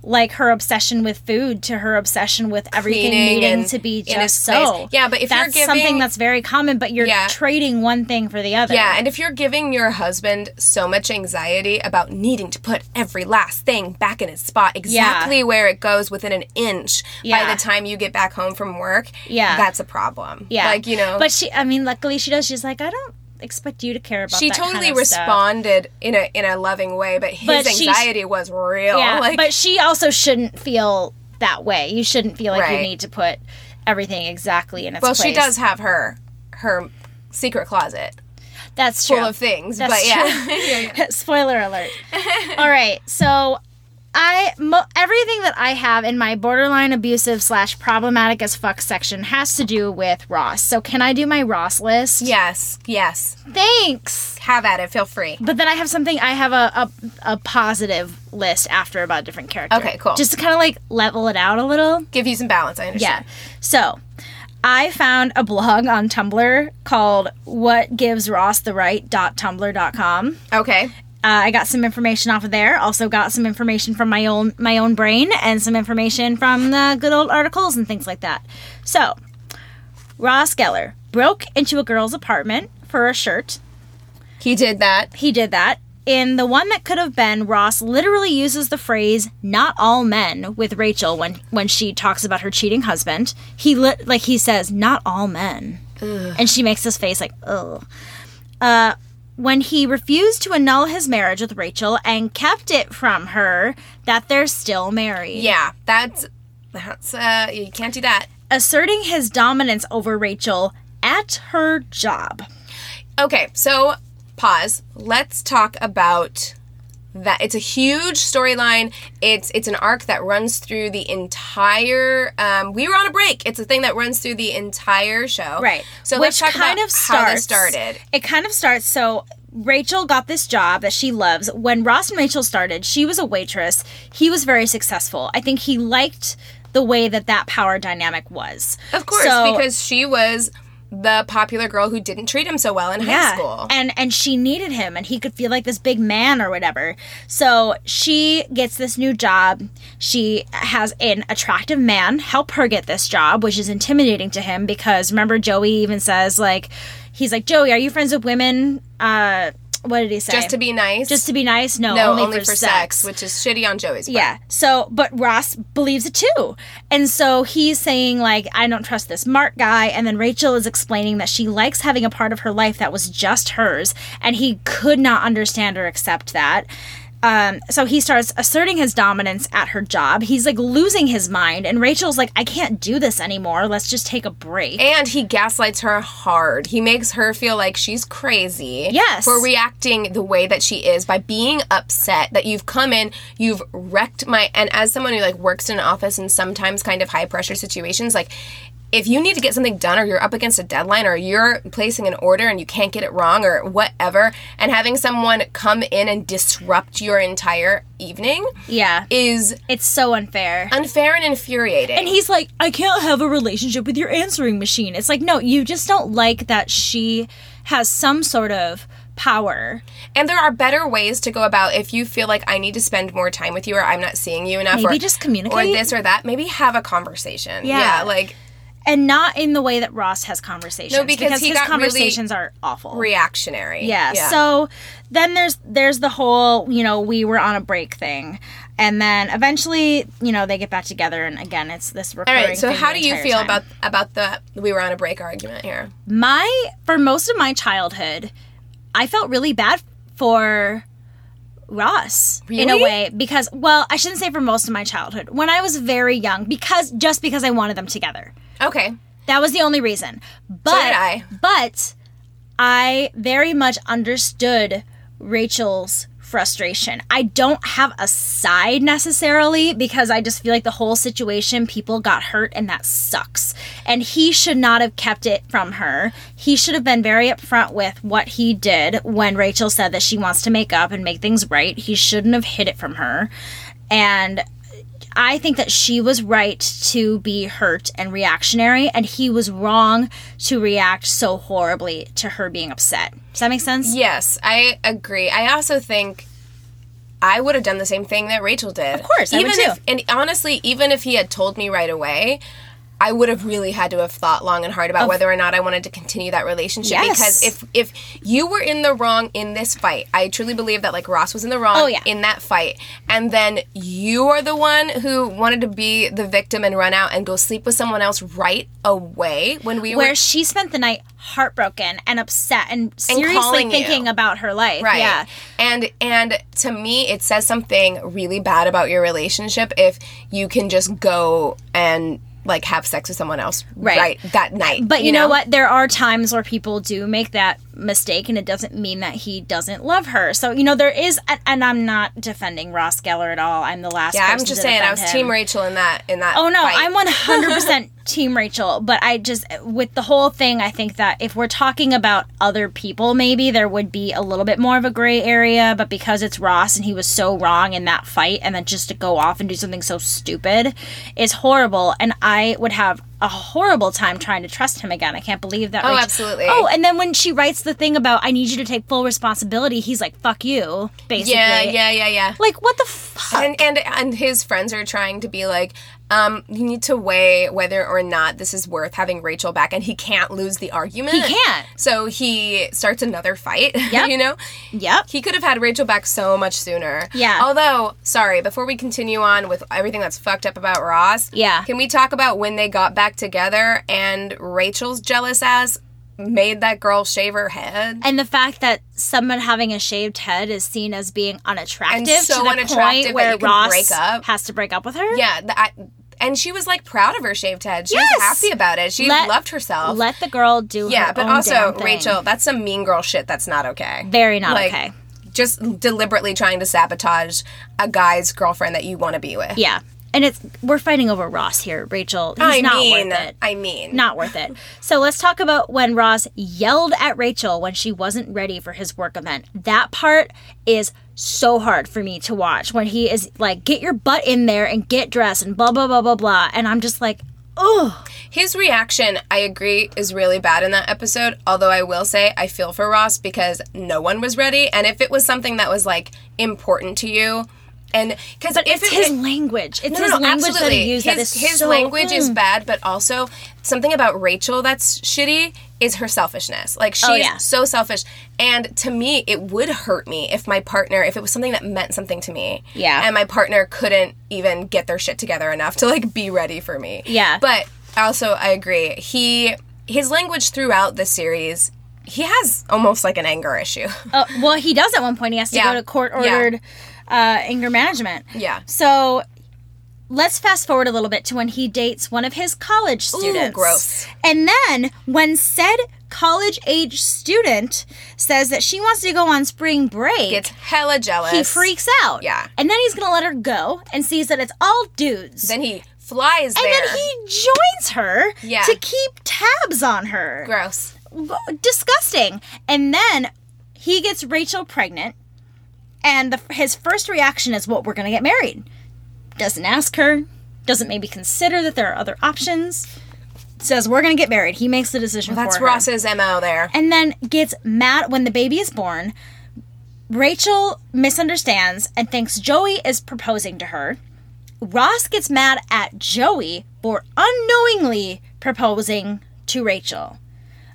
like her obsession with food to her obsession with everything needing to be just so. Yeah, but if you're that's giving- something that's very common, but you're Yeah. trading one thing for the other. Yeah, and if you're giving your husband so much anxiety about needing to put every last thing back in its spot exactly where it goes within an inch Yeah. by the time you get back home from work, Yeah. that's a problem. yeah, Like, you know, But she, I mean, luckily she does. She's like, I don't expect you to care about. she that kind totally of stuff." responded in a in a loving way, but his But anxiety was real. Yeah, like, but she also shouldn't feel that way. You shouldn't feel like you need to put everything exactly in its well, place. she does have her her secret closet That's true. full of things, That's but yeah. true. Yeah, yeah. Spoiler alert. All right, so I mo- everything that I have in my borderline abusive slash problematic as fuck section has to do with Ross. So can I do my Ross list? yes, yes. Thanks. Have at it. Feel free. But then I have something. I have a a, a positive list after about different character. Okay, cool. Just to kind of like level it out a little. Give you some balance. I understand. Yeah. So. I found a blog on Tumblr called what gives Ross the right tumblr.com. Okay. Uh, I got some information off of there. Also got some information from my own my own brain and some information from the good old articles and things like that. So, Ross Geller broke into a girl's apartment for a shirt. He did that. He did that. In the one that could have been, Ross literally uses the phrase "not all men" with Rachel when when she talks about her cheating husband. He li- like he says "not all men," and she makes this face like "ugh." Uh, when he refused to annul his marriage with Rachel and kept it from her that they're still married. Yeah, that's that's uh you can't do that. Asserting his dominance over Rachel at her job. Okay, so pause. Let's talk about that. It's a huge storyline. It's it's an arc that runs through the entire. Um, we were on a break. It's a thing that runs through the entire show. Right. So Which let's talk kind about of starts, how this started. It kind of starts so Rachel got this job that she loves. When Ross and Rachel started, she was a waitress. He was very successful. I think he liked the way that that power dynamic was. Of course, So- because she was the popular girl who didn't treat him so well in high school. And and she needed him and he could feel like this big man or whatever. So she gets this new job. She has an attractive man help her get this job, which is intimidating to him because remember Joey even says like he's like, Joey, are you friends with women? Uh what did he say? Just to be nice. Just to be nice? No, no, only, for, sex. which is shitty on Joey's part. Yeah. So, but Ross believes it too. And so he's saying, like, I don't trust this Mark guy. And then Rachel is explaining that she likes having a part of her life that was just hers. And he could not understand or accept that. Um, so he starts asserting his dominance at her job. He's like losing his mind. And Rachel's like, I can't do this anymore. Let's just take a break. And he gaslights her hard. He makes her feel like she's crazy. Yes. For reacting the way that she is by being upset that you've come in, you've wrecked my and as someone who like works in an office and sometimes kind of high pressure situations, like if you need to get something done or you're up against a deadline or you're placing an order and you can't get it wrong or whatever, and having someone come in and disrupt your entire evening yeah. is It's so unfair. unfair and infuriating. And he's like, I can't have a relationship with your answering machine. It's like, no, you just don't like that she has some sort of power. And there are better ways to go about if you feel like I need to spend more time with you or I'm not seeing you enough Maybe or just communicate. or this or that. Maybe have a conversation. Yeah. like And not in the way that Ross has conversations. No, because he his got really conversations are awful. reactionary. Yeah. So then there's there's the whole you know we were on a break thing, and then eventually you know they get back together, and again it's this all recurring. right. So how do you feel time. about about the we were on a break argument here? my for most of my childhood? I felt really bad for Ross in a way because well I shouldn't say for most of my childhood when I was very young because just because I wanted them together. Okay. That was the only reason. But did I. but I very much understood Rachel's frustration. I don't have a side necessarily because I just feel like the whole situation people got hurt and that sucks. And he should not have kept it from her. He should have been very upfront with what he did when Rachel said that she wants to make up and make things right. He shouldn't have hid it from her. And I think that she was right to be hurt and reactionary, and he was wrong to react so horribly to her being upset. Does that make sense? Yes, I agree. I also think I would have done the same thing that Rachel did. Of course, even if and honestly, even if he had told me right away, I would have really had to have thought long and hard about whether or not I wanted to continue that relationship. Yes. Because if if you were in the wrong in this fight, I truly believe that like Ross was in the wrong Oh, yeah. in that fight, and then you are the one who wanted to be the victim and run out and go sleep with someone else right away when we were Where were she spent the night heartbroken and upset and seriously you. thinking about her life. Right. Yeah. And and to me it says something really bad about your relationship if you can just go and like have sex with someone else Right. right that night. But you, know? what? There are times where people do make that mistake, and it doesn't mean that he doesn't love her. So you know there is, and, and I'm not defending Ross Geller at all. I'm the last. Yeah, I'm just saying I was him. team Rachel in that in that Oh no, fight. I'm 100% team Rachel, but I just with the whole thing, I think that if we're talking about other people, maybe there would be a little bit more of a gray area, but because it's Ross and he was so wrong in that fight and then just to go off and do something so stupid is horrible and I would have a horrible time trying to trust him again. I can't believe that. Oh, absolutely. Oh, and then when she writes the thing about I need you to take full responsibility, he's like, "Fuck you," basically. Yeah, yeah, yeah, yeah. Like what the fuck? and and and his friends are trying to be like um you need to weigh whether or not this is worth having Rachel back and he can't lose the argument. He can't. So he starts another fight, Yeah. you know? Yep. He could have had Rachel back so much sooner. Yeah. Although, sorry, before we continue on with everything that's fucked up about Ross, Yeah. Can we talk about when they got back together and Rachel's jealous ass made that girl shave her head? and the fact that someone having a shaved head is seen as being unattractive And so to the unattractive point where Ross break up. has to break up with her. Yeah, th- I, and she was like proud of her shaved head. She Yes! was happy about it. She Let- loved herself. Let the girl do yeah, but also. Rachel, that's some mean girl shit. That's not okay. Very not Like, okay. Just deliberately trying to sabotage a guy's girlfriend that you want to be with. Yeah. And it's we're fighting over Ross here, Rachel. He's I not mean, worth it. I mean, not worth it. So let's talk about when Ross yelled at Rachel when she wasn't ready for his work event. That part is so hard for me to watch when he is like, get your butt in there and get dressed and blah, blah, blah, blah, blah. And I'm just like, oh, His reaction, I agree, is really bad in that episode. Although I will say I feel for Ross because no one was ready. And if it was something that was like important to you, and because it's it, his it- language. It's No, his no, language that he used his, that is his so- language is Mm. bad, but also something about Rachel that's shitty is her selfishness. Like she's Oh, yeah. so selfish, and to me, it would hurt me if my partner, if it was something that meant something to me, Yeah. and my partner couldn't even get their shit together enough to like be ready for me. Yeah. but also I agree. He his language throughout the series. He has almost like an anger issue. Uh, well, he does at one point. He has to Yeah. go to court ordered uh, anger management. Yeah. So let's fast forward a little bit to when he dates one of his college students. gross. And then when said college age student says that she wants to go on spring break, Gets hella jealous. he freaks out. Yeah. And then he's going to let her go and sees that it's all dudes. Then he flies and there. then he joins her Yeah. to keep tabs on her Gross. disgusting. And then he gets Rachel pregnant, and the, his first reaction is, "Well, we're gonna get married." Doesn't ask her. Doesn't maybe consider that there are other options. says we're gonna get married. He makes the decision. That's for her. Ross's mo there. and then gets mad when the baby is born. Rachel misunderstands and thinks Joey is proposing to her. Ross gets mad at Joey for unknowingly proposing to Rachel.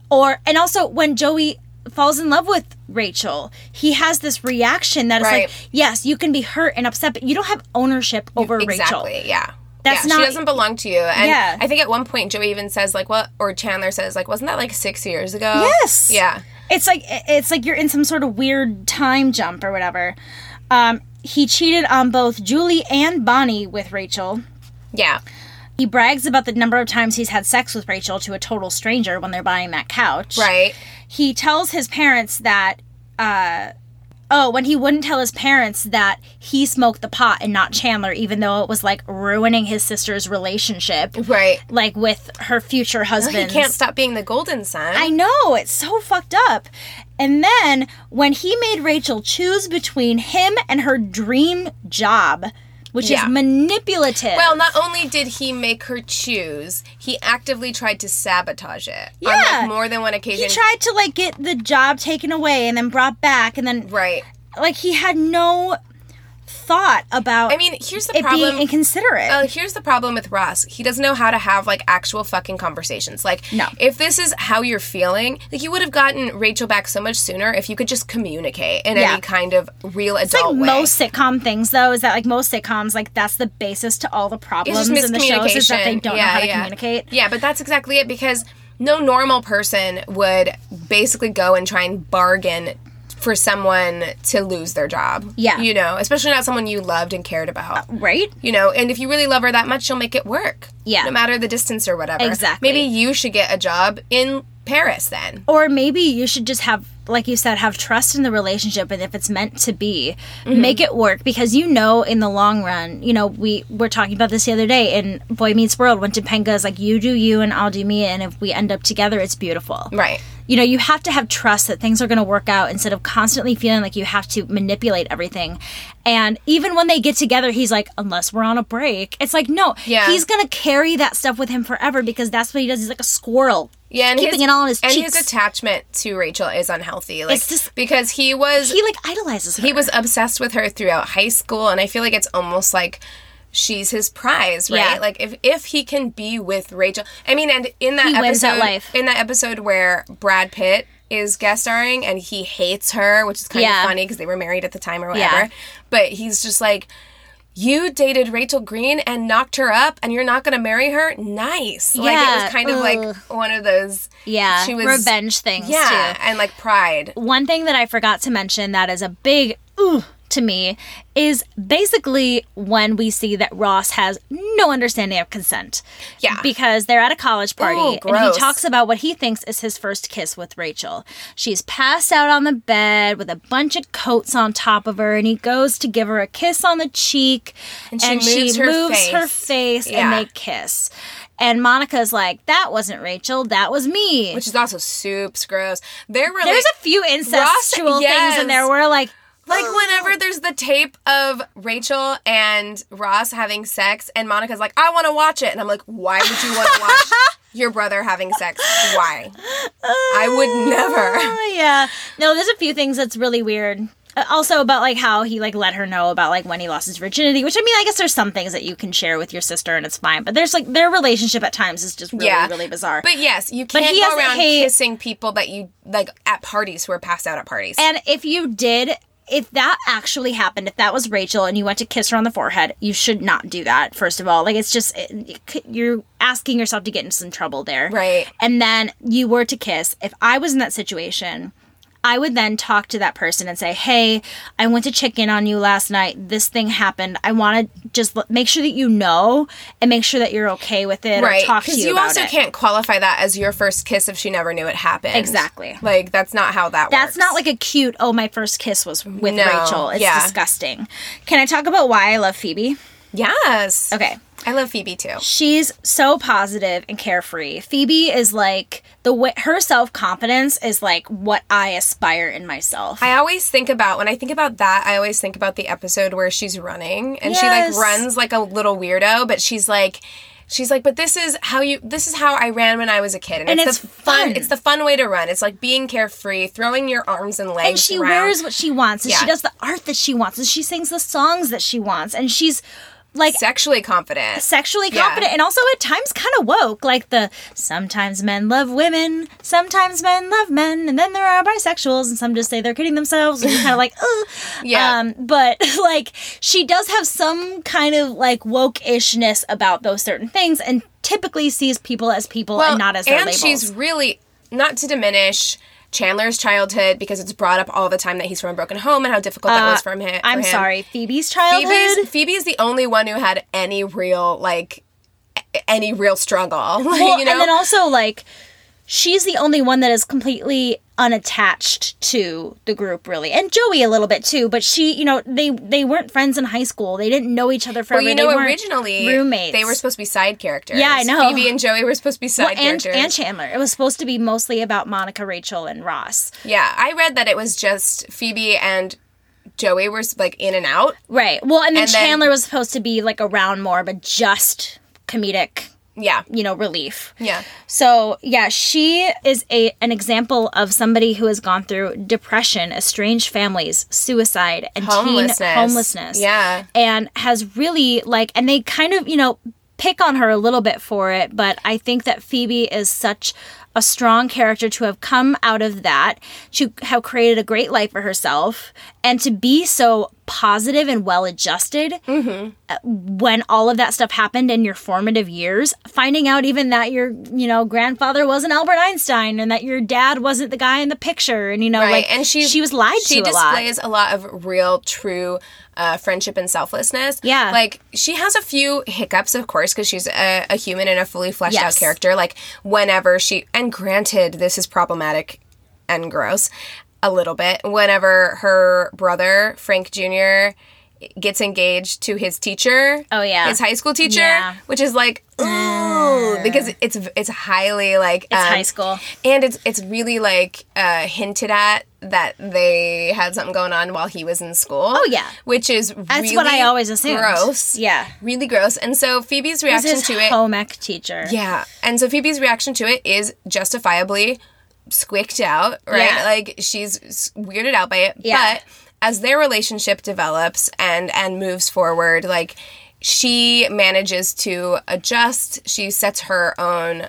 Or and also when Joey falls in love with Rachel, he has this reaction that is Right. like, yes, you can be hurt and upset, but you don't have ownership over Rachel. Exactly. Yeah. That's yeah, not- she doesn't belong to you. And Yeah. I think at one point Joey even says like what or Chandler says like wasn't that like 6 years ago? Yes. Yeah. It's like it's like you're in some sort of weird time jump or whatever. Um, he cheated on both Julie and Bonnie with Rachel. Yeah. He brags about the number of times he's had sex with Rachel to a total stranger when they're buying that couch. Right. He tells his parents that uh oh, when he wouldn't tell his parents that he smoked the pot and not Chandler even though it was like ruining his sister's relationship Right. like with her future husband. He can't stop being the golden son. I know, it's so fucked up. And then when he made Rachel choose between him and her dream job, which Yeah. is manipulative. well, not only did he make her choose, he actively tried to sabotage it. On Yeah. like more than one occasion. he tried to like get the job taken away and then brought back and then right. like he had no thought about I mean, here's the it problem. being inconsiderate. Uh, here's the problem with Ross. He doesn't know how to have like actual fucking conversations. Like, No. if this is how you're feeling, like you would have gotten Rachel back so much sooner if you could just communicate in Yeah. any kind of real it's like adult way. most sitcom things though is that like most sitcoms like that's the basis to all the problems in the shows is that they don't know Yeah, how to yeah. communicate. Yeah, but that's exactly it because no normal person would basically go and try and bargain for someone to lose their job. Yeah. You know, especially not someone you loved and cared about. Right? You know, and if you really love her that much, she'll make it work. Yeah. No matter the distance or whatever. Exactly. Maybe you should get a job in Paris then. or maybe you should just have like you said have trust in the relationship and if it's meant to be Mm-hmm. make it work because you know in the long run you know we were talking about this the other day in boy meets world when topanga is like you do you and i'll do me and if we end up together it's beautiful Right. You know you have to have trust that things are going to work out instead of constantly feeling like you have to manipulate everything and even when they get together he's like unless we're on a break it's like no Yeah. he's going to carry that stuff with him forever because that's what he does he's like a squirrel Yeah, and keeping his, it all in his and cheeks. his attachment to Rachel is unhealthy. Like It's just- because he was he like idolizes her he was obsessed with her throughout high school and i feel like it's almost like she's his prize right Yeah. like if if he can be with rachel i mean and in that He episode in that episode where brad pitt is guest starring and he hates her which is kind Yeah. of funny because they were married at the time or whatever Yeah. but he's just like you dated Rachel Green and knocked her up, and you're not going to marry her? Nice. Like it was kind of like one of those. Yeah, she was revenge things Yeah, too. and like pride. One thing that I forgot to mention that is a big ooh to me is basically when we see that Ross has no understanding of consent. Yeah. Because they're at a college party Ooh, and he talks about what he thinks is his first kiss with Rachel. She's passed out on the bed with a bunch of coats on top of her and he goes to give her a kiss on the cheek And she moves her moves her face. face Yeah. and they kiss. And Monica's like, that wasn't Rachel, that was me. Which is also soups gross. There were There's like, a few incestual things in there yes. where like Like whenever there's the tape of Rachel and Ross having sex, and Monica's like, "I want to watch it," and I'm like, "Why would you want to watch your brother having sex? Why? I would never." Oh, yeah. No, there's a few things that's really weird. Uh, Also about like how he like let her know about like when he lost his virginity, which I mean, I guess there's some things that you can share with your sister and it's fine. But there's like their relationship at times is just really Yeah, really bizarre. But yes, you But can't he go has- around kissing people that you like at parties who are passed out at parties. and if you did if that actually happened, if that was Rachel and you went to kiss her on the forehead, you should not do that. First of all, like it's just it, you're asking yourself to get into some trouble there, Right. And then you were to kiss. If I was in that situation, I would then talk to that person and say, "Hey, I went to check in on you last night. This thing happened. I want to just l- make sure that you know and make sure that you're okay with it, right, talk to because you, also it." can't qualify that as your first kiss if she never knew it happened. Exactly. Like that's not how that That's works. That's not like a cute, oh, my first kiss was with No, Rachel. It's yeah. disgusting. Can I talk about why I love Phoebe? Yes. Okay. I love Phoebe too. She's so positive and carefree. Phoebe is like the way her self confidence is like what I aspire in myself. I always think about when I think about that, I always think about the episode where she's running and she like runs like a little weirdo, but she's like she's like, but this is how you. This is how I ran when I was a kid, and, And it's, it's the fun. fun. It's the fun way to run. It's like being carefree, throwing your arms and legs. and she around. wears what she wants and she does the art that she wants and she sings the songs that she wants and she's like sexually confident. sexually Yeah. confident and also at times kind of woke like the sometimes men love women sometimes men love men and then there are bisexuals and some just say they're kidding themselves and you're kind of like Ugh. Yeah. um but like she does have some kind of like woke-ishness about those certain things and typically sees people as people and not as and she's really not to diminish Chandler's childhood because it's brought up all the time that he's from a broken home and how difficult that was for him. Uh, i'm him. sorry phoebe's childhood Phoebe's Phoebe's the only one who had any real like any real struggle. Like, Well, you know? and then also like she's the only one that is completely unattached to the group really and joey a little bit too but she you know they they weren't friends in high school they didn't know each other forever well, you know, originally roommates they were supposed to be side characters. Yeah, I know. Phoebe and Joey were supposed to be side well, and, characters. and chandler it was supposed to be mostly about monica rachel and ross yeah, I read that it was just Phoebe and Joey were like in and out. right well and then And then- chandler was supposed to be like around more but just comedic Yeah, you know relief yeah. So yeah, she is a an example of somebody who has gone through depression, estranged families, suicide, and Homelessness. teen homelessness. Yeah. and has really like, and they kind of you know pick on her a little bit for it, but I think that Phoebe is such a strong character to have come out of that, to have created a great life for herself, and to be so positive and well adjusted when all of that stuff happened in your formative years, finding out even that your, you know, grandfather wasn't Albert Einstein and that your dad wasn't the guy in the picture and you know Right, like and she she was lied she to a lot. displays a lot of real, true uh, friendship and selflessness. Yeah. like she has a few hiccups, of course, because she's a, a human and a fully fleshed out character. Like whenever she, and granted, this is problematic and gross a little bit. Whenever her brother Frank Jr. gets engaged to his teacher, Oh, yeah. his high school teacher, Yeah. which is like. Ooh, because it's it's highly like It's high school. and it's it's really like uh, hinted at that they had something going on while he was in school. Oh yeah. which is That's really what I always assumed. Gross. Yeah. really gross. And so Phoebe's reaction to it, home ec teacher. yeah, and so Phoebe's reaction to it is justifiably squicked out, right? Yeah. Like she's weirded out by it, Yeah. but as their relationship develops and and moves forward, like she manages to adjust. She sets her own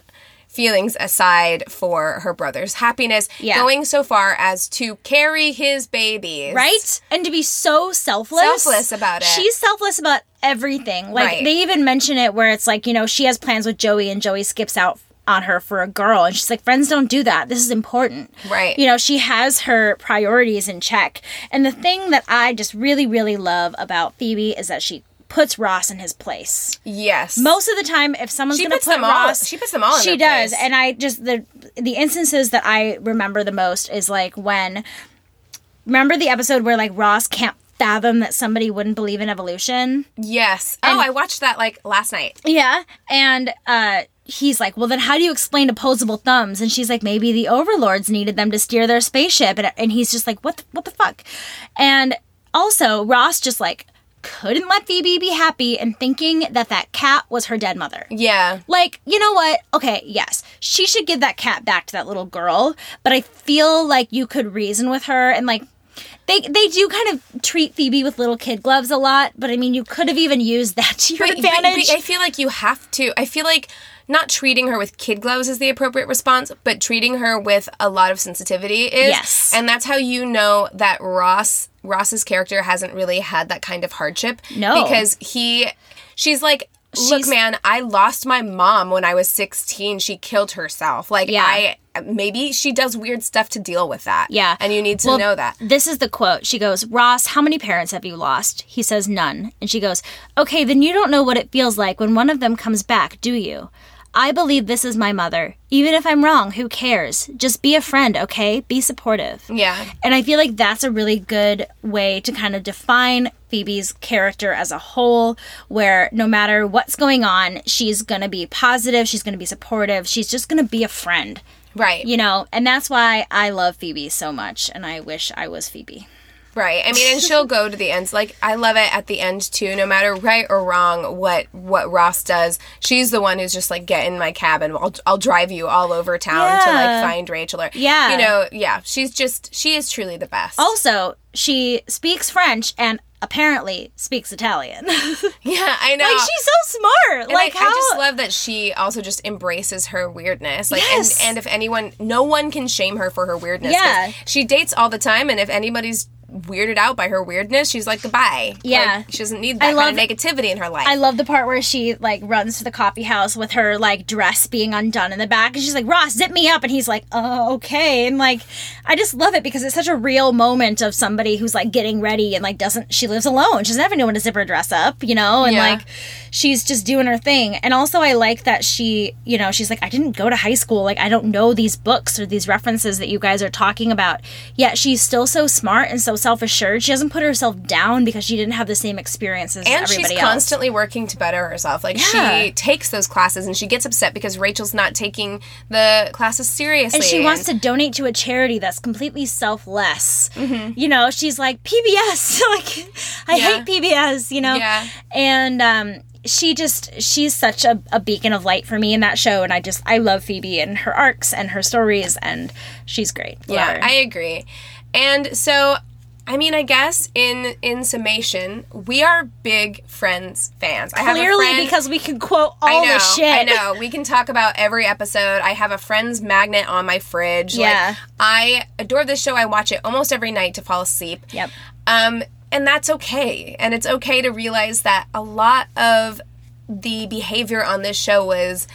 feelings aside for her brother's happiness, Yeah. going so far as to carry his babies. Right? And to be so selfless. Selfless about it. She's selfless about everything. Like Right. they even mention it where it's like, you know, she has plans with Joey and Joey skips out on her for a girl and she's like friends don't do that this is important Right. you know she has her priorities in check and the thing that i just really really love about phoebe is that she puts ross in his place Yes. most of the time if someone's gonna puts put them all- ross she puts them all she does place. and i just the the instances that i remember the most is like when remember the episode where like ross can't fathom that somebody wouldn't believe in evolution Yes. oh, I watched that like last night. yeah and uh he's like well then how do you explain opposable thumbs and she's like maybe the overlords needed them to steer their spaceship and, and he's just like what the, what the fuck and also ross just like couldn't let phoebe be happy and thinking that that cat was her dead mother Yeah. like, you know what? Okay, yes. She should give that cat back to that little girl, but I feel like you could reason with her and like they they do kind of treat Phoebe with little kid gloves a lot, but I mean you could have even used that to your But- but- advantage. but I feel like you have to. I feel like not treating her with kid gloves is the appropriate response, but treating her with a lot of sensitivity is. Yes. And that's how you know that Ross Ross's character hasn't really had that kind of hardship. No. Because he she's like Look, man, I lost my mom when I was 16. She killed herself. Like, Yeah. I maybe she does weird stuff to deal with that. Yeah. And you need to Well, know that. This is the quote. She goes, Ross, how many parents have you lost? He says, none. And she goes, Okay, then you don't know what it feels like when one of them comes back, do you? I believe this is my mother. Even if I'm wrong, who cares? Just be a friend, okay? Be supportive. Yeah. And I feel like that's a really good way to kind of define Phoebe's character as a whole, where no matter what's going on, she's going to be positive, she's going to be supportive, she's just going to be a friend, Right. you know? And that's why I love Phoebe so much, and I wish I was Phoebe. Right. I mean, and she'll go to the ends. Like I love it at the end too. No matter right or wrong what what Ross does, she's the one who's just like get in my cab and I'll I'll drive you all over town to like find Rachel or Yeah. You know, yeah. She's just she is truly the best. Also, she speaks French and apparently speaks Italian. yeah, I know. Like she's so smart. And like I, how I just love that she also just embraces her weirdness. Like, Yes. and, and if anyone, no one can shame her for her weirdness. Yeah. she dates all the time, and if anybody's weirded out by her weirdness, she's like goodbye. Yeah. Like, she doesn't need I that love- kind of negativity in her life. I love the part where she like runs to the coffee house with her like dress being undone in the back, and she's like, "Ross, zip me up," and he's like, "Oh, okay." And like, I just love it because it's such a real moment of somebody who's like getting ready and like doesn't. She lives alone. She doesn't have anyone to zip her dress up, you know, and Yeah. like, she's just doing her thing. And also, I like that she, you know, she's like, "I didn't go to high school. Like, I don't know these books or these references that you guys are talking about." Yet she's still so smart and so self assured. She doesn't put herself down because she didn't have the same experiences and as she's everybody else. constantly working to better herself. Like Yeah. she takes those classes and she gets upset because Rachel's not taking the classes seriously. and she wants to donate to a charity that's completely selfless. You know, she's like PBS. like I Mm-hmm. Yeah. hate PBS. You know, Yeah. and um, she just she's such a, a beacon of light for me in that show, and I just I love Phoebe and her arcs and her stories, and she's great. Love Yeah, her. I agree. And so I mean, I guess in in summation, we are big Friends fans. I have a clearly friend, because we can quote all know, the shit. I know. We can talk about every episode. I have a Friends magnet on my fridge. Yeah. Like, I adore this show. I watch it almost every night to fall asleep. Yep. Um, and that's okay. And it's okay to realize that a lot of the behavior on this show was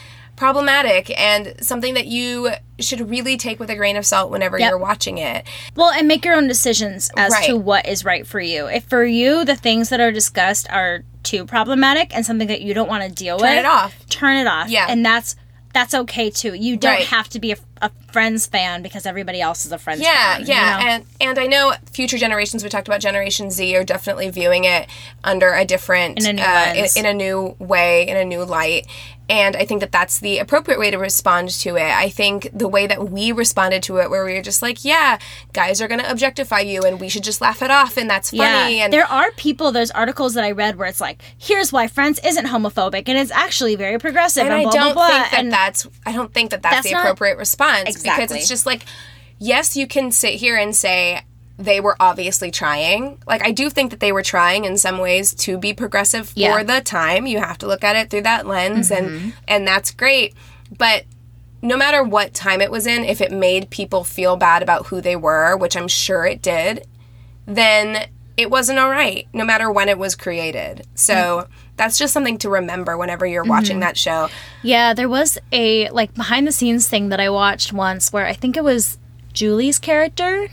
problematic and something that you should really take with a grain of salt whenever Yep. you're watching it. Well, and make your own decisions as Right. to what is right for you. If for you the things that are discussed are too problematic and something that you don't want to deal with, Turn it off. Turn it off. Yeah. and that's that's okay too. You don't Right. have to be a, Friends fan because everybody else is a Friends Yeah, fan. yeah, you know? and and I know future generations. We talked about Generation Z are definitely viewing it under a different, In a new uh, in, in a new way, in a new light. And I think that that's the appropriate way to respond to it. I think the way that we responded to it, where we were just like, "Yeah, guys are going to objectify you, and we should just laugh it off, and that's funny." yeah, and there are people. There's articles that I read where it's like, "Here's why Friends isn't homophobic, and it's actually very progressive." and And, I blah don't blah blah. think that and that's I don't think that that's, That's the not- appropriate response because Exactly. it's just like yes you can sit here and say they were obviously trying like I do think that they were trying in some ways to be progressive for Yeah. the time you have to look at it through that lens and mm-hmm. and that's great but no matter what time it was in if it made people feel bad about who they were which I'm sure it did then it wasn't all right, no matter when it was created. So mm-hmm. That's just something to remember whenever you're watching mm-hmm. that show. Yeah, there was a like behind the scenes thing that I watched once where I think it was Julie's character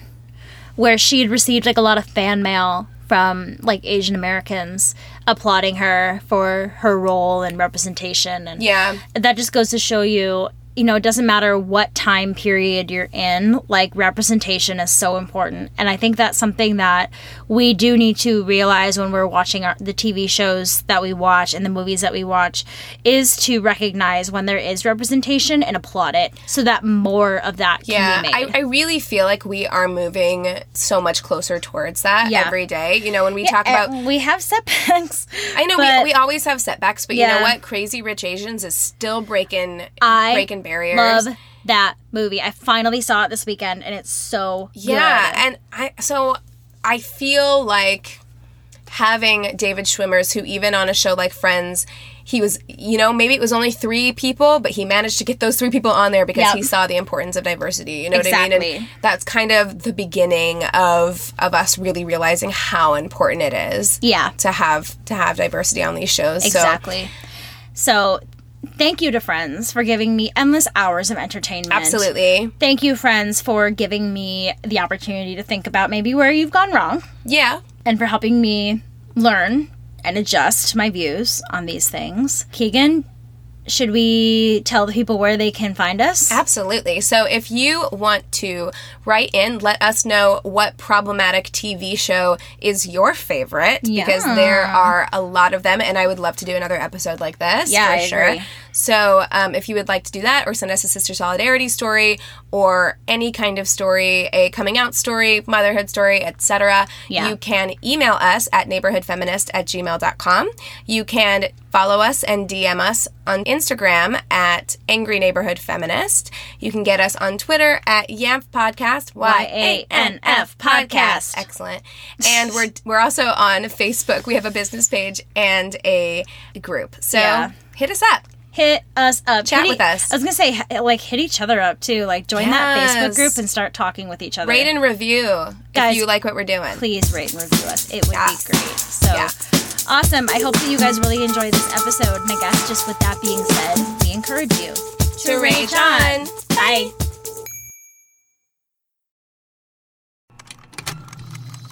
where she had received like a lot of fan mail from like Asian Americans applauding her for her role and representation and Yeah. that just goes to show you you know it doesn't matter what time period you're in like representation is so important and i think that's something that we do need to realize when we're watching our, the tv shows that we watch and the movies that we watch is to recognize when there is representation and applaud it so that more of that can Yeah, be made I, I really feel like we are moving so much closer towards that Yeah. every day. You know, when we talk about, we have setbacks I know we, we always have setbacks, but you know what? Crazy Rich Asians is still breaking I breaking barriers. love that movie i finally saw it this weekend and it's so yeah, good. and I so I feel like having David Schwimmers, who even on a show like Friends, he was, you know, maybe it was only three people, but he managed to get those three people on there because Yep. he saw the importance of diversity. You know what I mean? And that's kind of the beginning of of us really realizing how important it is. Yeah. To have to have diversity on these shows. So Exactly. So, thank you to Friends for giving me endless hours of entertainment. absolutely. Thank you, Friends, for giving me the opportunity to think about maybe where you've gone wrong Yeah. and for helping me learn and adjust my views on these things. Keegan, should we tell the people where they can find us? Absolutely. So if you want to write in, let us know what problematic TV show is your favorite because there are a lot of them and I would love to do another episode like this Yeah, for I sure. agree. So um, if you would like to do that or send us a sister solidarity story or any kind of story, a coming out story, motherhood story, etc., Yeah. you can email us at neighborhoodfeminist at gmail.com. You can follow us and DM us on Instagram at Angry Neighborhood Feminist. You can get us on Twitter at YANF Podcast, Y-A-N-F Podcast. Excellent. And we're we're also on Facebook. We have a business page and a group. So Yeah. hit us up. Hit us up. Chat Hit with e- us. I was gonna say, like, hit each other up too. Like, join that Facebook group and start talking with each other. Rate and review Guys, if you like what we're doing. please rate and review us. It would Yes. be great. So Yeah. awesome. I hope that you guys really enjoyed this episode. And I guess just with that being said, we encourage you To rage on. Bye.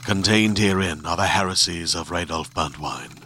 Contained herein are the heresies of Radolf Burntwine,